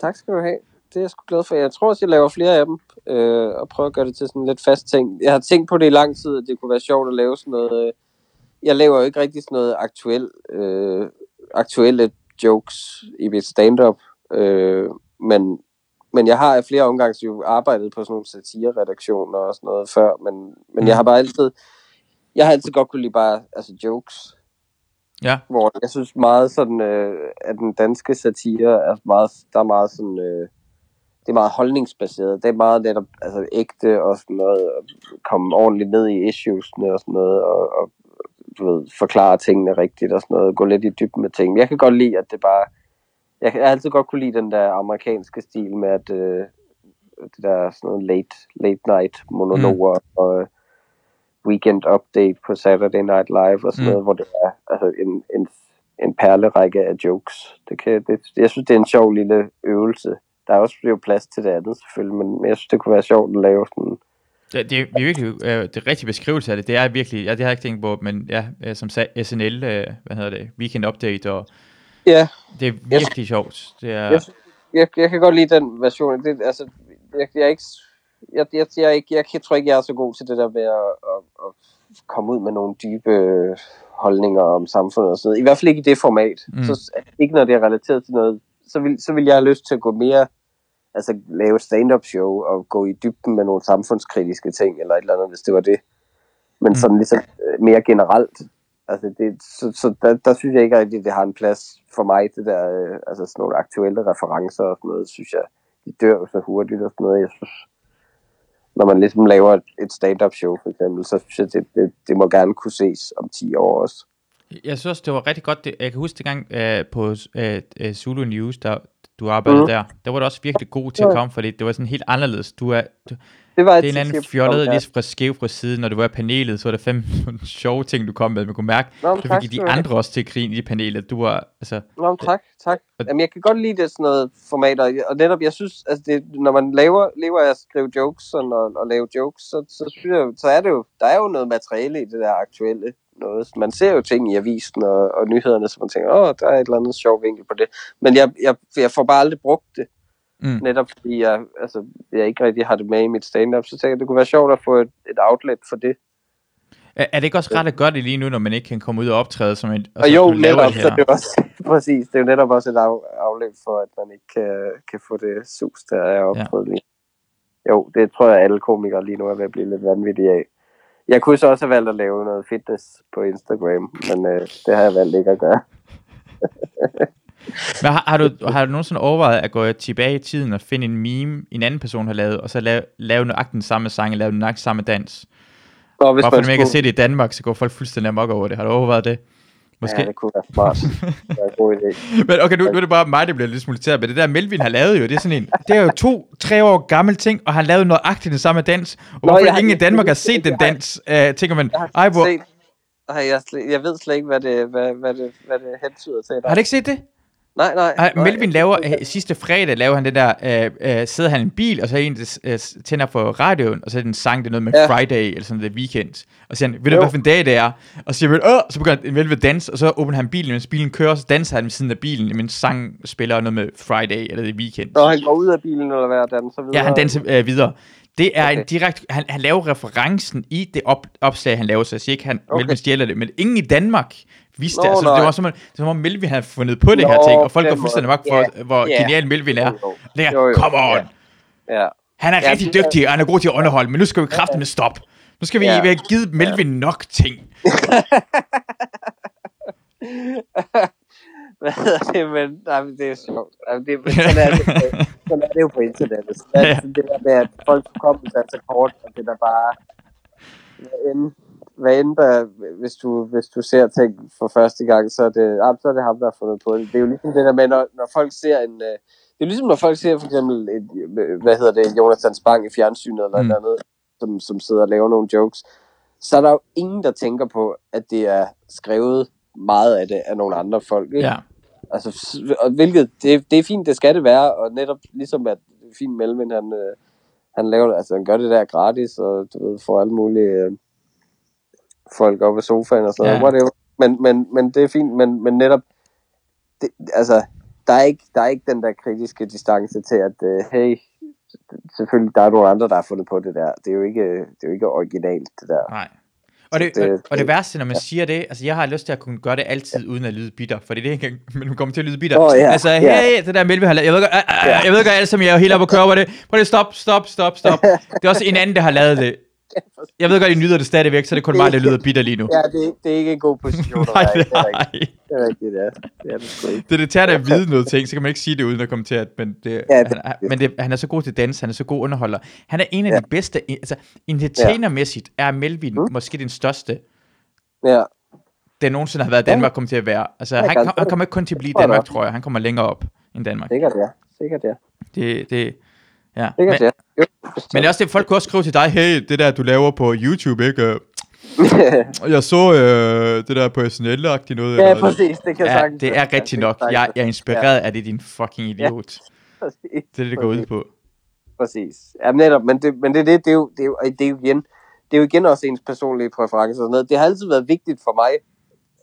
Tak skal du have. Det er jeg sgu glad for. Jeg tror også, jeg laver flere af dem, øh, og prøver at gøre det til sådan lidt fast ting. Jeg har tænkt på det i lang tid, at det kunne være sjovt at lave sådan noget... Øh, jeg laver jo ikke rigtig sådan noget aktuel, øh, aktuelle jokes i mit stand-up, øh, men, men jeg har i flere omgange jo arbejdet på sådan nogle satire-redaktioner og sådan noget før, men, men Mm. jeg har bare altid... Jeg har altid godt kunne lide bare altså jokes, Ja. hvor jeg synes meget sådan, øh, at den danske satire er meget, der er meget sådan, øh, det er meget holdningsbaseret. Det er meget netop altså, ægte og sådan noget, og komme ordentligt ned i issuesne og sådan noget, og, og du ved, forklare tingene rigtigt og sådan noget, gå lidt i dybden med ting. Men jeg kan godt lide, at det bare, jeg har altid godt kunne lide den der amerikanske stil med, at øh, det der sådan noget late, late night monologer mm. og øh, weekend update på Saturday Night Live og sådan Mm. noget, hvor det er altså en, en, en perlerække af jokes. Det kan, det, jeg synes, det er en sjov lille øvelse. Der er også jo plads til det andet selvfølgelig, men jeg synes, det kunne være sjovt at lave sådan... Det, det, er virkelig, øh, det er rigtig beskrivelse af det. Det er virkelig, ja, det har jeg ikke tænkt på, men ja, øh, som sagde, SNL, øh, hvad hedder det, Weekend Update, og Ja, det er virkelig sjovt. Det er, jeg, jeg, jeg kan godt lide den version. Det, altså, jeg, jeg, er ikke, jeg, jeg, jeg, er jeg, jeg tror ikke, jeg er så god til det der med at, at, at komme ud med nogle dybe øh, holdninger om samfundet og sådan noget. I hvert fald ikke i det format. Mm. Så ikke når det er relateret til noget, så vil, så vil jeg have lyst til at gå mere, altså lave stand-up show og gå i dybden med nogle samfundskritiske ting, eller et eller andet, hvis det var det. Men Mm. sådan ligesom øh, mere generelt. Altså det, så, så der, der synes jeg ikke rigtig, det har en plads for mig, det der, øh, altså sådan nogle aktuelle referencer og sådan noget, synes jeg, de dør så hurtigt og sådan noget. Jeg synes, når man ligesom laver et, et stand-up show for eksempel, så synes jeg, det, det, det må gerne kunne ses om 10 år også. Jeg synes også, det var rigtig godt. Det, jeg kan huske det gang øh, på øh, øh, Zulu News, der du arbejdede Mhm. der. Der var du også virkelig god til at komme, fordi det var sådan helt anderledes. Du er, du, Det var det er en anden fjollet, Ja. lige fra skæv fra siden, når du var i panelet, så var der fem sjove ting, du kom med. Man kunne mærke, Nå, men så tak fik de andre også til at grine i panelet. Du var, altså, Nå, men tak, tak. Og- Jamen, jeg kan godt lide det sådan noget formater, og netop, jeg synes, altså det, når man laver, lever af at skrive jokes sådan, og, og lave jokes, så, så synes jeg, så er det jo, der er jo noget materiale i det der aktuelle noget. Man ser jo ting i avisen og, og nyhederne, så man tænker, åh, der er et eller andet sjov vinkel på det. Men jeg, jeg, jeg får bare aldrig brugt det, mm, netop fordi jeg, altså, jeg ikke rigtig har det med i mit stand-up, så tænker jeg, det kunne være sjovt at få et, et outlet for det. er, er det ikke også ret at gøre det lige nu, når man ikke kan komme ud og optræde som en... Og, og jo, netop, så det er også, præcis, det er jo netop også et af, afløb for, at man ikke kan, kan få det sus, der er optrædet lige. Jo, det tror jeg, alle komikere lige nu er ved at blive lidt vanvittige af. Jeg kunne så også have valgt at lave noget fitness på Instagram, men øh, det har jeg valgt ikke at gøre. Men har, har, du, har du nogensinde overvejet at gå tilbage i tiden og finde en meme, en anden person har lavet, og så lave, lave nøjagtigt den samme sang, og lave nøjagtigt samme dans? Og hvis Bare fordi man man ikke kan skulle, se det i Danmark, så går folk fuldstændig amok over det. Har du overvejet det? Måske. Ja, det kunne være smart. Det er en god idé. Men okay, nu, nu er det bare mig, der bliver lidt smulteret. Men det der Melvin har lavet jo, det er sådan en, det er jo to, tre år gammel ting, og han lavede nøjagtigt den samme dans. Og Nå, hvorfor ingen i Danmark har set den dans, øh, tænker man, ej, hvor, set, jeg, jeg ved slet ikke, hvad det, hvad, hvad det, hvad det hentyder til. har du ikke set det? Nej, nej. Ej, nej. Melvin laver, øh, sidste fredag laver han det der, øh, øh, sidder han i en bil, og så er en, der øh, tænder for radioen, og så er det en sang, det er noget med Ja. Friday, eller sådan det weekend. Og så siger han, ved du hvad for en dag det er? Og så siger man, åh, så begynder Melvin at danse, og så åbner han bilen, mens bilen kører, og så danser han ved siden af bilen, mens sang spiller noget med Friday, eller det weekend. Når han går ud af bilen, eller hvad, dan, så videre. Ja, han danser øh, videre. Det er okay. en direkte, han, han laver referencen i det op, opslag, han laver, så jeg siger ikke, han. Okay. Melvin stjæler det, men ingen i Danmark vidste det. Nå, Altså, det nej. var som, om- det var som om Melvin havde fundet på det Nå, her ting, og folk går fuldstændig mok for, Ja, hvor ja. genial Melvin er. Jo, jo. Det er, Jo, jo. come on! Ja. Ja. Han er Ja, rigtig det dygtig, og han er god til at underholde, men nu skal vi kraftigt med stop. Nu skal vi, Ja. have givet Melvin nok ting. Hvad hedder det, men nej, men det er sjovt. Altså, det, men sådan, er det, sådan er det jo på internettet. Så er det, Ja. sådan det der med, at folk kommer sig så kort, og det der bare... Hvad end, hvad end der, hvis du, hvis du ser ting for første gang, så er det, ah, så er det ham, der har fundet på det. Det er jo ligesom det der med, når, når folk ser en... øh, Det er ligesom, når folk ser for eksempel, et, hvad hedder det, Jonathan Spang i fjernsynet eller Mm. andet, som, som sidder og laver nogle jokes, så er der jo ingen, der tænker på, at det er skrevet meget af det af nogle andre folk. Ikke? Ja. Altså, og hvilket, det, det er fint, det skal det være, og netop ligesom at fint Melvin, han, øh, han laver altså han gør det der gratis, og du ved, får alle mulige øh, folk op af sofaen og sådan Ja. noget, whatever. Men, men, men det er fint, men, men netop, det, altså, der er, ikke, der er ikke den der kritiske distance til, at øh, hey, selvfølgelig, der er nogle andre, der har fundet på det der. Det er jo ikke, det er jo ikke originalt, det der. Nej. Og det, Det- og, og det værste, når man siger det, altså jeg har lyst til at kunne gøre det altid, uden at lyde bitter, fordi det er ikke men hun kommer til at lyde bitter. Åh, ja, altså, ja. hey, det der Melvin har lavet, jeg ved godt, ah, ah, jeg ved godt alt, som jeg er helt oppe at køre over det. Prøv lige, stop, stop, stop, stop. Det er også en anden, der har lavet det. Jeg ved godt, I nyder det stadigvæk, så det er kun mig, der lyder bitter lige nu. Ja, det, er- det er ikke en god position Nej, i. Det er nej. rigtigt. Det er rigtigt, ja. Det er det sgu ikke. Det er det at vide noget ting, så kan man ikke sige det uden at komme til at, men, det, Ja, det- han, er- men det, han er så god til dans, han er så god underholder. Han er en af Ja. de bedste, altså entertainermæssigt er Melvin Mm. måske den største, Ja, der nogensinde har været. Danmark kommer til at være. Altså, han, han kommer ikke kun til at blive Danmark, tror jeg. Han kommer længere op end Danmark. sikkert ja. Sikkert ja. Det, det, ja. Men, Sikkert ja. Jo, men det også det, folk kunne også skrive til dig, hey, det der, du laver på YouTube, ikke? Øh, Jeg så øh, det der på SNL-agtigt noget. ja, eller- præcis. Det kan Ja, sagtens det er rigtigt nok. Jeg, jeg er inspireret af det, din fucking idiot. Præcis. Det er det, det går ud på. Præcis. Ja, netop, men det, men det, er det, det, er jo, det, er jo, det er jo igen, det er jo igen også ens personlige præferencer og sådan noget. Det har altid været vigtigt for mig,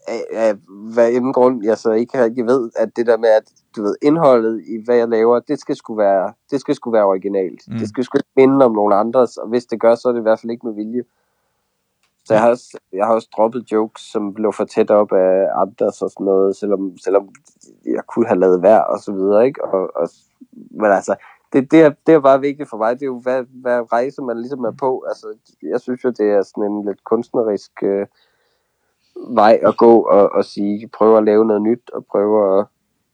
af, af hvad en grund jeg så ikke rigtig ved, at det der med, at du ved, indholdet i hvad jeg laver, det skal sgu være, det skal sgu være originalt. Mm. Det skal sgu ikke minde om nogen andres, og hvis det gør, så er det i hvert fald ikke med vilje. Så jeg har, også, jeg har også droppet jokes, som blev for tæt op af andres og sådan noget, selvom, selvom jeg kunne have lavet værd og så videre, ikke? Og, og, men altså, det, det, er, det er bare vigtigt for mig. Det er jo, hvad, hvad rejse man ligesom er på. Altså, jeg synes jo, det er sådan en lidt kunstnerisk øh, vej at gå og, og sige, prøve at lave noget nyt, og prøve at,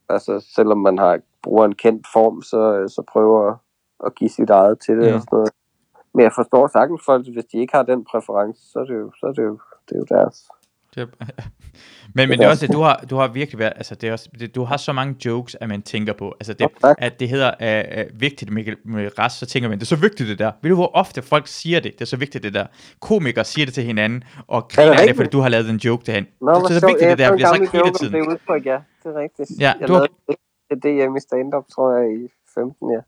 altså, selvom man har bruger en kendt form, så, så prøve at, at give sit eget til det Ja. og sådan noget. Men jeg forstår sagtens folk, hvis de ikke har den præference, så er det jo, så er det jo, det er jo deres. Det, men, men det er også det, du har, du har virkelig været, altså det er også, det, du har så mange jokes, at man tænker på, altså det, tak. at det hedder uh, uh, vigtigt med, med rest, så tænker man, det er så vigtigt det der. Ved du, hvor ofte folk siger det, det er så vigtigt det der. Komikere siger det til hinanden, og griner det, rigtigt? fordi du har lavet en joke til hende. Nå, det, det er så vigtigt det Ja, der, bliver sagt hele tiden. Det udtryk, ja. Det er rigtigt. Ja, jeg du har- lavede et DM i stand-up, tror jeg, i 15, ja.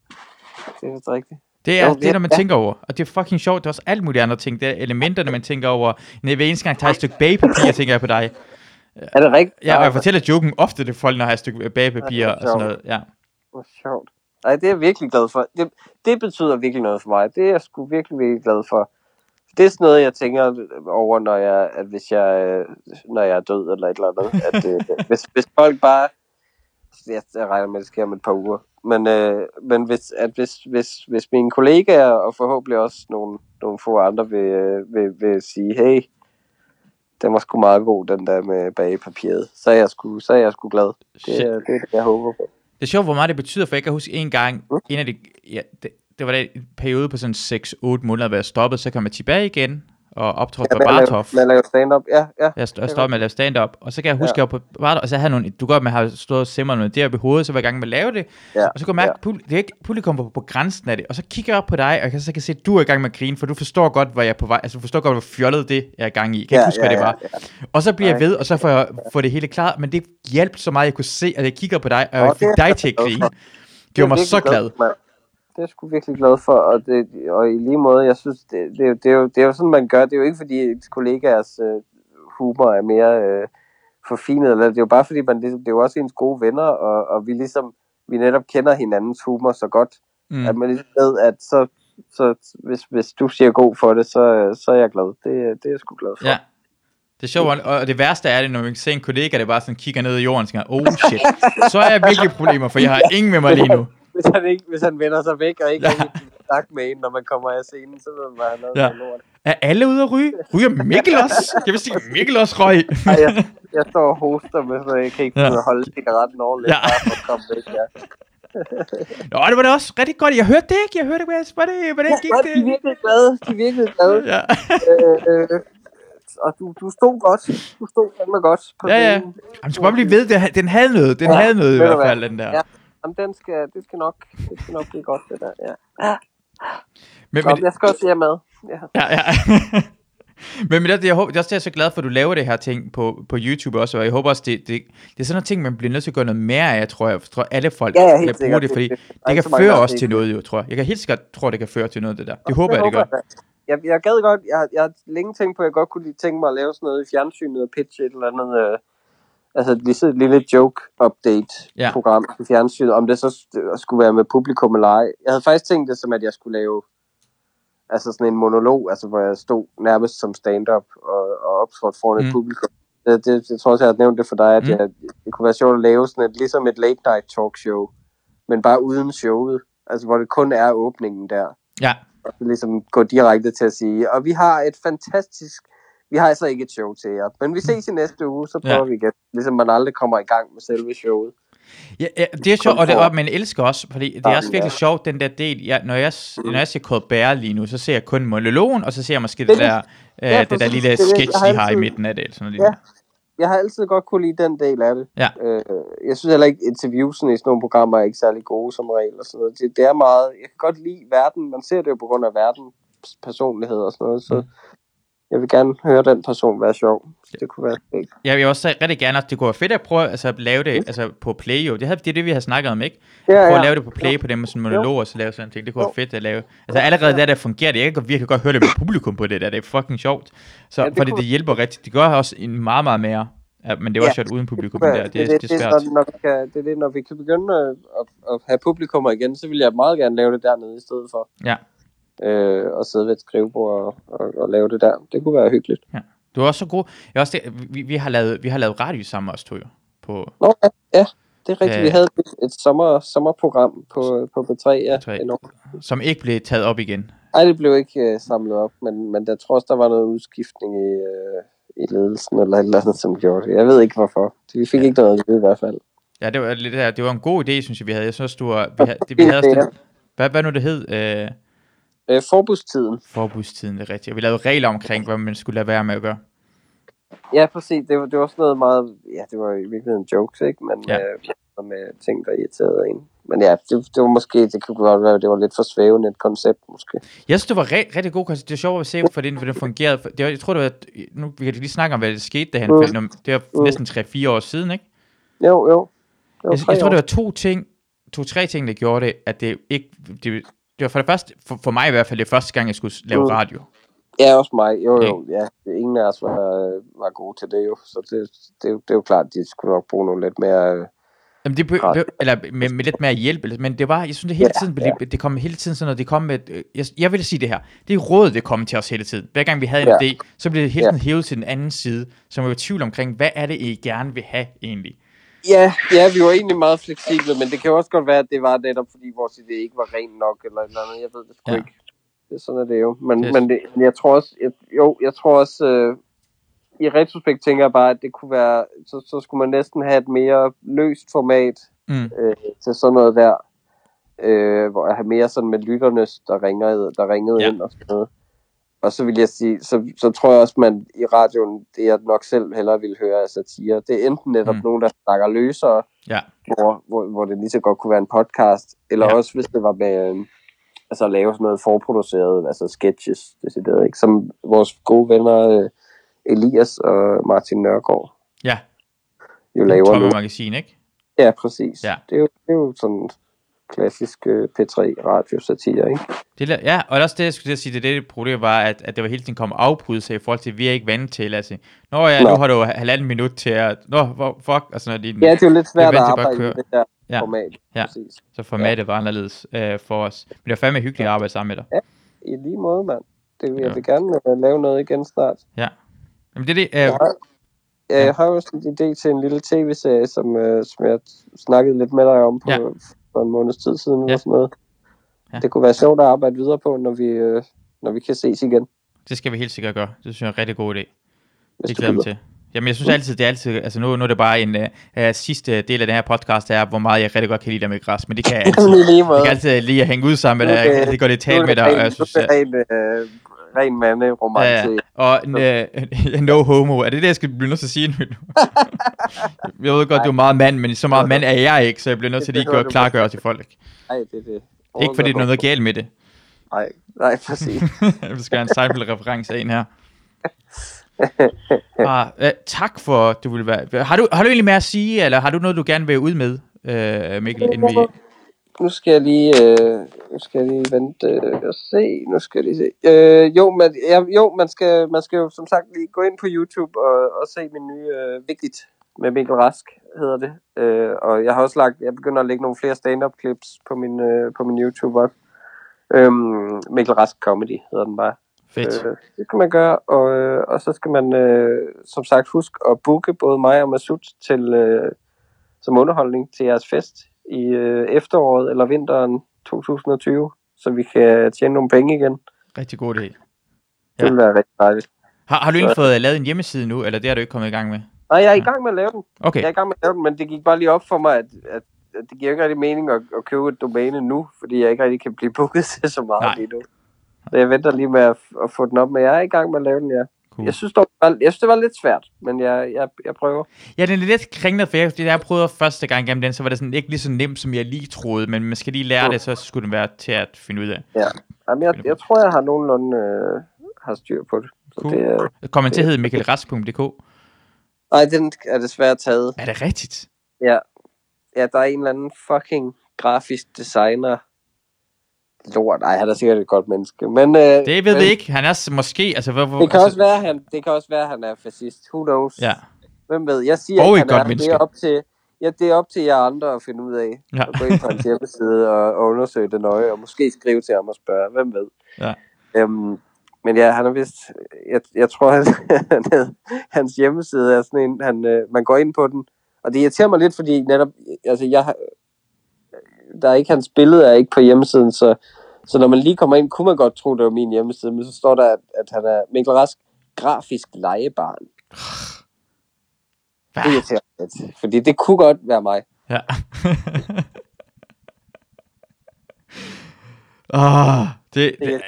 Det er rigtigt. Det er Jo, det, når man ja. tænker over. Og det er fucking sjovt. Det er også alle mulige andre ting. Det er elementerne, man tænker over. Når hver eneste gang tager et stykke bagepapir, tænker jeg på dig. Er det rigtigt? Ja, og jeg fortæller joken ofte til folk, når jeg har et stykke bagepapir og sådan noget. Ja. Hvor sjovt. Ej, det er jeg virkelig glad for. Det, det betyder virkelig noget for mig. Det er jeg sgu virkelig, virkelig glad for. Det er sådan noget, jeg tænker over, når jeg, at hvis jeg, øh, når jeg er død eller et eller andet. At, øh, hvis, hvis folk bare... Jeg, jeg regner med, at det sker om et par uger. Men, øh, men hvis, at hvis, hvis, hvis mine kollegaer, og forhåbentlig også nogle, nogle få andre, vil, øh, vil, vil sige, hey, den var sgu meget god, den der med bagepapiret, så er jeg sgu, så er jeg sgu glad. Det, er- det er det, jeg håber på. Det er sjovt, hvor meget det betyder, for jeg kan huske en gang, Mm. en af de, ja, det, det var da en periode på sådan 6-8 måneder, hvor jeg stoppet, så kom jeg tilbage igen og optrådte Ja, på med at lave- Barthof. med at lave stand-up. Ja, ja. Jeg st- jeg stoppede med at lave stand-up, og så kan jeg huske, ja. jeg var på Barthof, og så havde nogle, du godt med at have stået og simret noget deroppe i hovedet, så var jeg i gang med at lave det, Ja, og så kunne jeg mærke, ja. det er ikke, publikum var på, på grænsen af det, og så kigger jeg op på dig, og jeg kan, så kan jeg se, at du er i gang med at grine, for du forstår godt, hvor jeg er på vej, altså du forstår godt, hvor fjollet det jeg er i gang i, kan ikke ja, huske, ja, hvad det ja, var. Ja. Og så bliver jeg ved, og så får jeg får det hele klart, men det hjalp så meget, at jeg kunne se, at jeg kigger på dig, og jeg fik dig til at grine. Det gjorde mig så glad. Det er jeg sgu virkelig glad for, og, det, og i lige måde, jeg synes, det, det, er jo- det, er jo, det er jo sådan, man gør. Det er jo ikke, fordi ens kollegaers øh, humor er mere øh, forfinet, eller det er jo bare, fordi man, det, det er jo også ens gode venner, og, og vi ligesom, vi netop kender hinandens humor så godt, Mm. at man ligesom ved, at så, så hvis, hvis du siger god for det, så, så er jeg glad. Det, det er jeg sgu glad for. Ja. Det er sjovt, og- det værste er det, når man kan se en kollega, der bare sådan kigger ned i jorden og tænker, oh shit, så er jeg virkelig problemer, for jeg har ingen med mig lige nu. Hvis han, ikke, hvis han vender sig væk, og ikke Ja. snakke med en, når man kommer af scenen, så ved man, han har Ja. noget lort. Er alle ude at ryge? Ryger Mikkel også? Jeg vil sige, Mikkel også røg. Ej, jeg, jeg står og hoster med, så jeg kan ikke Ja. holde cigaretten ordentligt, Ja. bare for at komme væk. Ja. Nå, det var da også rigtig godt. Jeg hørte det ikke. Jeg hørte hvad- hvordan, hvordan gik Ja, de er det? virkelig glade. De er virkelig glade. Ja. øh, øh, og du, du stod godt. Du stod fandme godt på Ja, ja. scenen. Jamen, skal bare blive ved. Det- Den havde noget. Den Ja, havde noget i hvert fald, den der. Ja. Jamen, den skal, det skal nok, det skal nok blive godt, det der. Ja. Men, Nå, men, jeg skal også hjem med. Ja. Ja, ja. Men, men det, jeg, håber, det er også det, jeg er så glad for, at du laver det her ting på, på YouTube også, og jeg håber også, det, det, det er sådan nogle ting, man bliver nødt til at gøre noget mere af, tror jeg. Tror, alle folk Ja, ja, helt bruge det, fordi Det- kan føre har til noget, jo, tror jeg. Jeg kan helt sikkert tro, det kan føre til noget, det der. Det håber jeg, det gør. Jeg, jeg gad godt, jeg, jeg har længe tænkt på, at jeg godt kunne lige tænke mig at lave sådan noget i fjernsynet og pitche et eller andet, øh, altså lige sådan et lille joke-update-program i fjernsynet, om det så skulle være med publikum eller ej. Jeg havde faktisk tænkt det som, at jeg skulle lave altså sådan en monolog, altså hvor jeg stod nærmest som stand-up og, og optrådte foran mm. Et publikum. Det, det, jeg tror også, jeg har nævnt det for dig, at Mm. jeg, det kunne være sjovt at lave sådan et, ligesom et late night talk show, men bare uden showet. Altså hvor det kun er åbningen der Ja, og så ligesom gå direkte til at sige, og vi har et fantastisk, vi har altså ikke et show til jer, men vi ses i næste uge, så prøver Ja. ja. vi igen. Ligesom man aldrig kommer i gang med selve showet. Ja, ja, det er sjovt, og, det, og man elsker også, fordi det er også virkelig sjovt, den der del, jeg, når, jeg, s- når jeg ser Colbert lige nu, så ser jeg kun monologen, og så ser jeg måske det, Det er der, øh, Ja, det der lille Det sketch, har de har i altid- midten af det. Eller sådan noget. Ja. Jeg har altid godt kunne lide den del af det. Ja. Øh, jeg synes heller ikke, interviewsene i sådan nogle programmer er ikke særlig gode som regel. Og sådan noget. Det, det er meget, jeg kan godt lide verden, man ser det jo på grund af verdens personlighed og sådan noget, så Mm. Jeg vil gerne høre den person være sjov. Det kunne være fedt. Ja, jeg vil også rigtig gerne, at det kunne være fedt at prøve altså, at lave det altså, på Play, jo. Det, havde, det er det, vi har snakket om, ikke? Ja, Prøve ja. at lave det på Play på dem med sådan monologer, og så lave sådan ting. Det kunne være fedt at lave. Altså allerede der, der fungerer det. Jeg kan virkelig godt høre det med publikum på det der. Det er fucking sjovt. Så, Ja, ja, det fordi kunne- det hjælper rigtig. Det gør også en meget, meget mere. Ja, men det er også Ja, sjovt uden publikum Det, der. Det, det, det er svært. når, når vi kan, det er det, når vi kan begynde at, at, at have publikummer igen, så vil jeg meget gerne lave det dernede i stedet for. Ja. Øh, og sidde ved et skrivebord og, og, og lave det der. Det kunne være hyggeligt. Ja. Du er også så god. Jeg også det, vi, vi, har lavet, vi har lavet radio sammen også, to jo. På, Nå, ja, ja det er rigtigt. Øh. Vi havde et, et sommer, sommerprogram på, på B3, ja. P3. Enormt. som ikke blev taget op igen. Ej, det blev ikke øh, samlet op, men, men jeg tror også, der var noget udskiftning i, øh, i ledelsen eller et eller andet, som gjorde det. Jeg ved ikke hvorfor. Vi fik Ja. ikke noget at vide i hvert fald. Ja, det var, lidt, der- det var en god idé, synes jeg, vi havde. Jeg synes, du var, vi havde, det, vi havde også hvad, hvad nu det hed? Øh, Øh, forbudstiden. forbudstiden, det er rigtigt. Og vi lavede regler omkring, hvad man skulle lade være med at gøre. Ja, præcis. Det var, det var sådan noget meget... Ja, det var i virkeligheden jokes, ikke? Men Ja. øh, med ting, der irriterede en. Men ja, det, det var måske... Det kunne godt være, det var lidt for svævende et koncept, måske. Jeg synes, det var re- rigtig god koncept. Det er sjovt at se, for det, for det fungerede. Det var, jeg tror, det var, nu vi kan lige snakke om, hvad der skete derhen. Mm. Mm. Det var Mm. næsten 3-4 år siden, ikke? Jo, jo. Var Jeg, jeg tror, det var to ting, to-tre ting, der gjorde det, at det ikke, det, det var for det første, for, for mig i hvert fald, det første gang, jeg skulle lave Mm. radio. Ja, også mig. Jo, jo. Ja, ingen af os var, var gode til det jo. Så det, det, det er jo klart, at de skulle nok bruge nogle lidt mere... øh, Jamen, det blev, eller med, med, lidt mere hjælp, men det var, jeg synes, det hele Ja, tiden, blev, det kom hele tiden sådan noget, det kom med, øh, jeg, jeg vil sige det her, det er råd, det kom til os hele tiden. Hver gang vi havde en Ja. idé, så blev det hele Ja. tiden hævet til den anden side, så man var i tvivl omkring, hvad er det, I gerne vil have egentlig? Ja, ja, vi var egentlig meget fleksible, men det kan jo også godt være, at det var netop, fordi vores idé ikke var ren nok, eller et eller andet. Jeg ved det sgu Ja. ikke. Det, sådan er det jo. Men, er- men det, jeg tror også, jeg, jo, jeg tror også, øh, i retrospekt tænker jeg bare, at det kunne være, så, så skulle man næsten have et mere løst format Mm. øh, til sådan noget der, øh, hvor jeg har mere sådan med lytternes, der ringede, der ringede ja. ind og sådan noget. Og så vil jeg sige, så, så tror jeg også, man i radioen, det jeg nok selv hellere ville høre af satire, det er enten netop Mm. nogen, der snakker løsere, Ja, hvor, hvor, hvor det lige så godt kunne være en podcast, eller Ja. også hvis det var med, øh, altså at lave sådan noget forproduceret, altså sketches, decideret, ikke? Som vores gode venner øh, Elias og Martin Nørgaard ja, jo laver. Tomme Magasin, ikke? Ja, præcis. Ja. Det, er jo, det er jo sådan klassisk øh, P3 radiosatire, ikke? Det, ja, og også det, jeg skulle sige, det, det problem var, at, at det var hele tiden kom afbrydelse i forhold til, at vi er ikke vant til, altså, Nå ja, nu Nå. har du halvanden minut til at, nå, hvor, fuck, og sådan noget. Ja, det er jo lidt svært at arbejde køre. i det der Ja. ja. format. Ja. Præcis. Så formatet var anderledes øh, for os. Men det var fandme hyggeligt at arbejde sammen med dig. I lige måde, mand. Det, jeg Ja. vil gerne øh, lave noget igen snart. Ja. Jamen det er det, øh, Jeg har, ja, jeg har sådan en idé til en lille tv-serie, som, øh, som jeg snakkede lidt med dig om på, Ja. For en måneds tid siden. Ja. Ja. Sådan noget. Ja. Det kunne være sjovt at arbejde videre på, når vi, øh, når vi kan ses igen. det skal vi helt sikkert gøre. Det synes jeg er en rigtig god idé. Hvis Det glæder mig til. Jamen jeg synes altid, det er altid, altså nu, nu er det bare en uh, uh, sidste del af den her podcast, er, hvor meget jeg rigtig godt kan lide dig med græs, men det kan jeg altid. Lige. Jeg kan altid lide at hænge ud sammen med dig, altid godt lide at tale med det dig, og jeg synes, at, det ren, øh, ren manderoman Ja, og uh, no homo, er det det, jeg skal blive nødt til at sige nu? jeg ved godt, du er meget mand, men så meget mand er jeg ikke, så jeg bliver nødt til lige at gøre, klargøre til folk. Nej, det er det. Ikke fordi der er noget galt med det. Nej, nej, præcis. Vi skal have en Seinfeld-reference ind her. ah, uh, tak for, du vil være... Har du, har du egentlig mere at sige, eller har du noget, du gerne vil ud med, uh, Mikkel, inden vi... Nu skal jeg lige, øh, nu skal jeg lige vente øh, og se. Nu skal jeg lige se. Øh, jo, man, ja, jo man, skal, man skal jo som sagt lige gå ind på YouTube og, og se min nye øh, Vigtigt med Mikkel Rask, hedder det. Øh, og jeg har også lagt, jeg begynder at lægge nogle flere stand-up clips på min, øh, på min YouTube også. Øhm, Mikkel Rask Comedy hedder den bare. Fedt. Øh, det kan man gøre, og, øh, og så skal man øh, som sagt huske at booke både mig og Masud til, øh, som underholdning til jeres fest i øh, efteråret eller vinteren 2020, så vi kan tjene nogle penge igen. Rigtig god idé. Det Ja. vil være rigtig dejligt. Har, har du Så- fået lavet en hjemmeside nu, eller det har du ikke kommet i gang med? Nej, jeg er i gang med at lave den. Okay, Jeg er i gang med at lave den, men det gik bare lige op for mig, at, at, at det giver ikke rigtig mening at, at købe et domæne nu, fordi jeg ikke rigtig kan blive booket til så meget Nej. lige nu. Så jeg venter lige med at, at få den op, men jeg er i gang med at lave den, ja. Cool. Jeg synes, det var- jeg synes det var lidt svært, men jeg, jeg, jeg prøver. Ja, den er lidt kringlet, for jeg, det, da jeg prøvede første gang gennem den, så var det sådan ikke lige så nemt, som jeg lige troede, men man skal lige lære Mm. det, så skulle den være til at finde ud af. Ja. Jamen, jeg, jeg tror, jeg har nogenlunde øh, har styr på det. Så Cool. det er, Kommer til at hedde mikkelrask.dk? nej, den er desværre taget. Er det rigtigt? Ja. ja, der er en eller anden fucking grafisk designer. Lort, nej, han er sikkert et godt menneske. Men, øh, Det ved men vi ikke. Han er måske, altså hvor... hvor Det kan, altså, også være, han, det kan også være, han er fascist. Who knows? Ja, Hvem ved? Jeg siger Og et han godt er. Det menneske. er op til, Ja, det er op til jer andre at finde ud af. Ja. At gå ind på hans hjemmeside og, og undersøge det nøje, og måske skrive til ham og spørge, hvem ved. Ja. Øhm, men ja, han er vist, jeg, jeg tror, han, han hans hjemmeside er sådan en, han, øh, man går ind på den, og det irriterer mig lidt, fordi netop, altså jeg har, der er ikke hans billede er ikke på hjemmesiden, så, så når man lige kommer ind, kunne man godt tro, det var min hjemmeside, men så står der, at, at han er Mikkel Rask grafisk legebarn. Hvad? Det mig lidt, fordi det kunne godt være mig. Ja. Åh, det, det,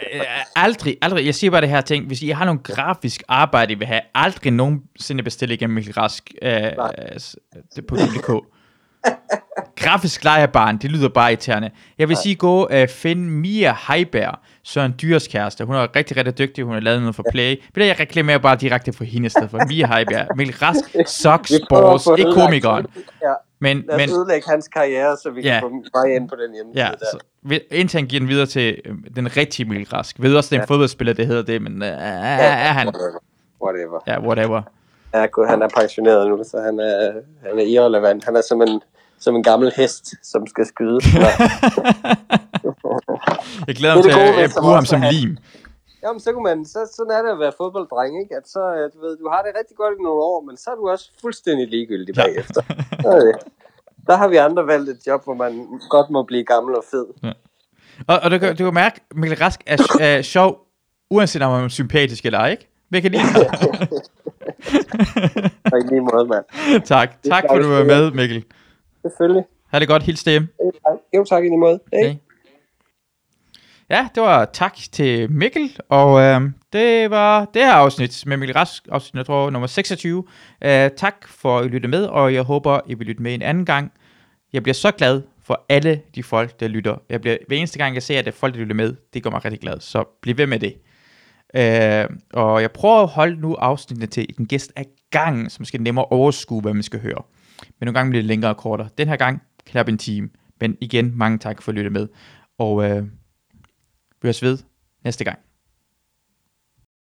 aldrig, aldrig, jeg siger bare det her ting, hvis I har nogle grafisk arbejde, I vil have, aldrig nogensinde bestille igennem Mikkel Rask øh, s- det på .dk. grafisk lejebarn, det lyder bare irriterende. Jeg vil sige, gå uh, find Mia Heiberg, Søren Dyrs kæreste. Hun er rigtig, rigtig dygtig, hun har lavet noget for Play. Du, jeg reklamerer bare direkte for hende i stedet for Mia Heiberg. Mikkel Rask, at Balls, ikke komikeren. Ja, Men, lad os men, ødelægge hans karriere, så vi Ja. kan få vej ind på den hjemmeside Ja, der. så, ved- indtil han giver den videre til øh, den rigtige Mikkel Rask. Ved også, det er en Ja. fodboldspiller, det hedder det, men øh, er, er han? Whatever. Ja, whatever. Ja, gud, han er pensioneret nu, så han er, han er irrelevant. Han er som en, som en gammel hest, som skal skyde. Jeg glæder mig til at at som bruge ham som lim. Jamen, så kunne man, så, sådan er det at være fodbolddreng, ikke? At så, øh, du ved, du har det rigtig godt i nogle år, men så er du også fuldstændig ligegyldig Ja. bagefter. Så det. Der har vi andre valgt et job, hvor man godt må blive gammel og fed. Og, og du, kan, du kan mærke, at Mikkel Rask er, er sjov, uanset om han er sympatisk eller ej, ikke? Vi kan lide i lige måde, mand. tak. Tak for, at du var med, Mikkel. Selvfølgelig. Ha' det godt. Hils. Jo, tak. Jo, tak i lige måde. Hey. Okay. Ja, det var tak til Mikkel, og øh, det var det her afsnit med Mikkel Rask, afsnit, jeg tror, nummer 26. Øh, tak for at lytte med, og jeg håber, I vil lytte med en anden gang. Jeg bliver så glad for alle de folk, der lytter. Jeg bliver, hver eneste gang, jeg ser, at det er folk, der lytter med, det gør mig rigtig glad, så bliv ved med det. Øh, og jeg prøver at holde nu afsnittene til en gæst af gangen, som skal nemmere overskue, hvad man skal høre. Men nogle gange bliver det længere og kortere. Den her gang knap en time. Men igen, mange tak for at lytte med. Og øh, vi høres ved næste gang.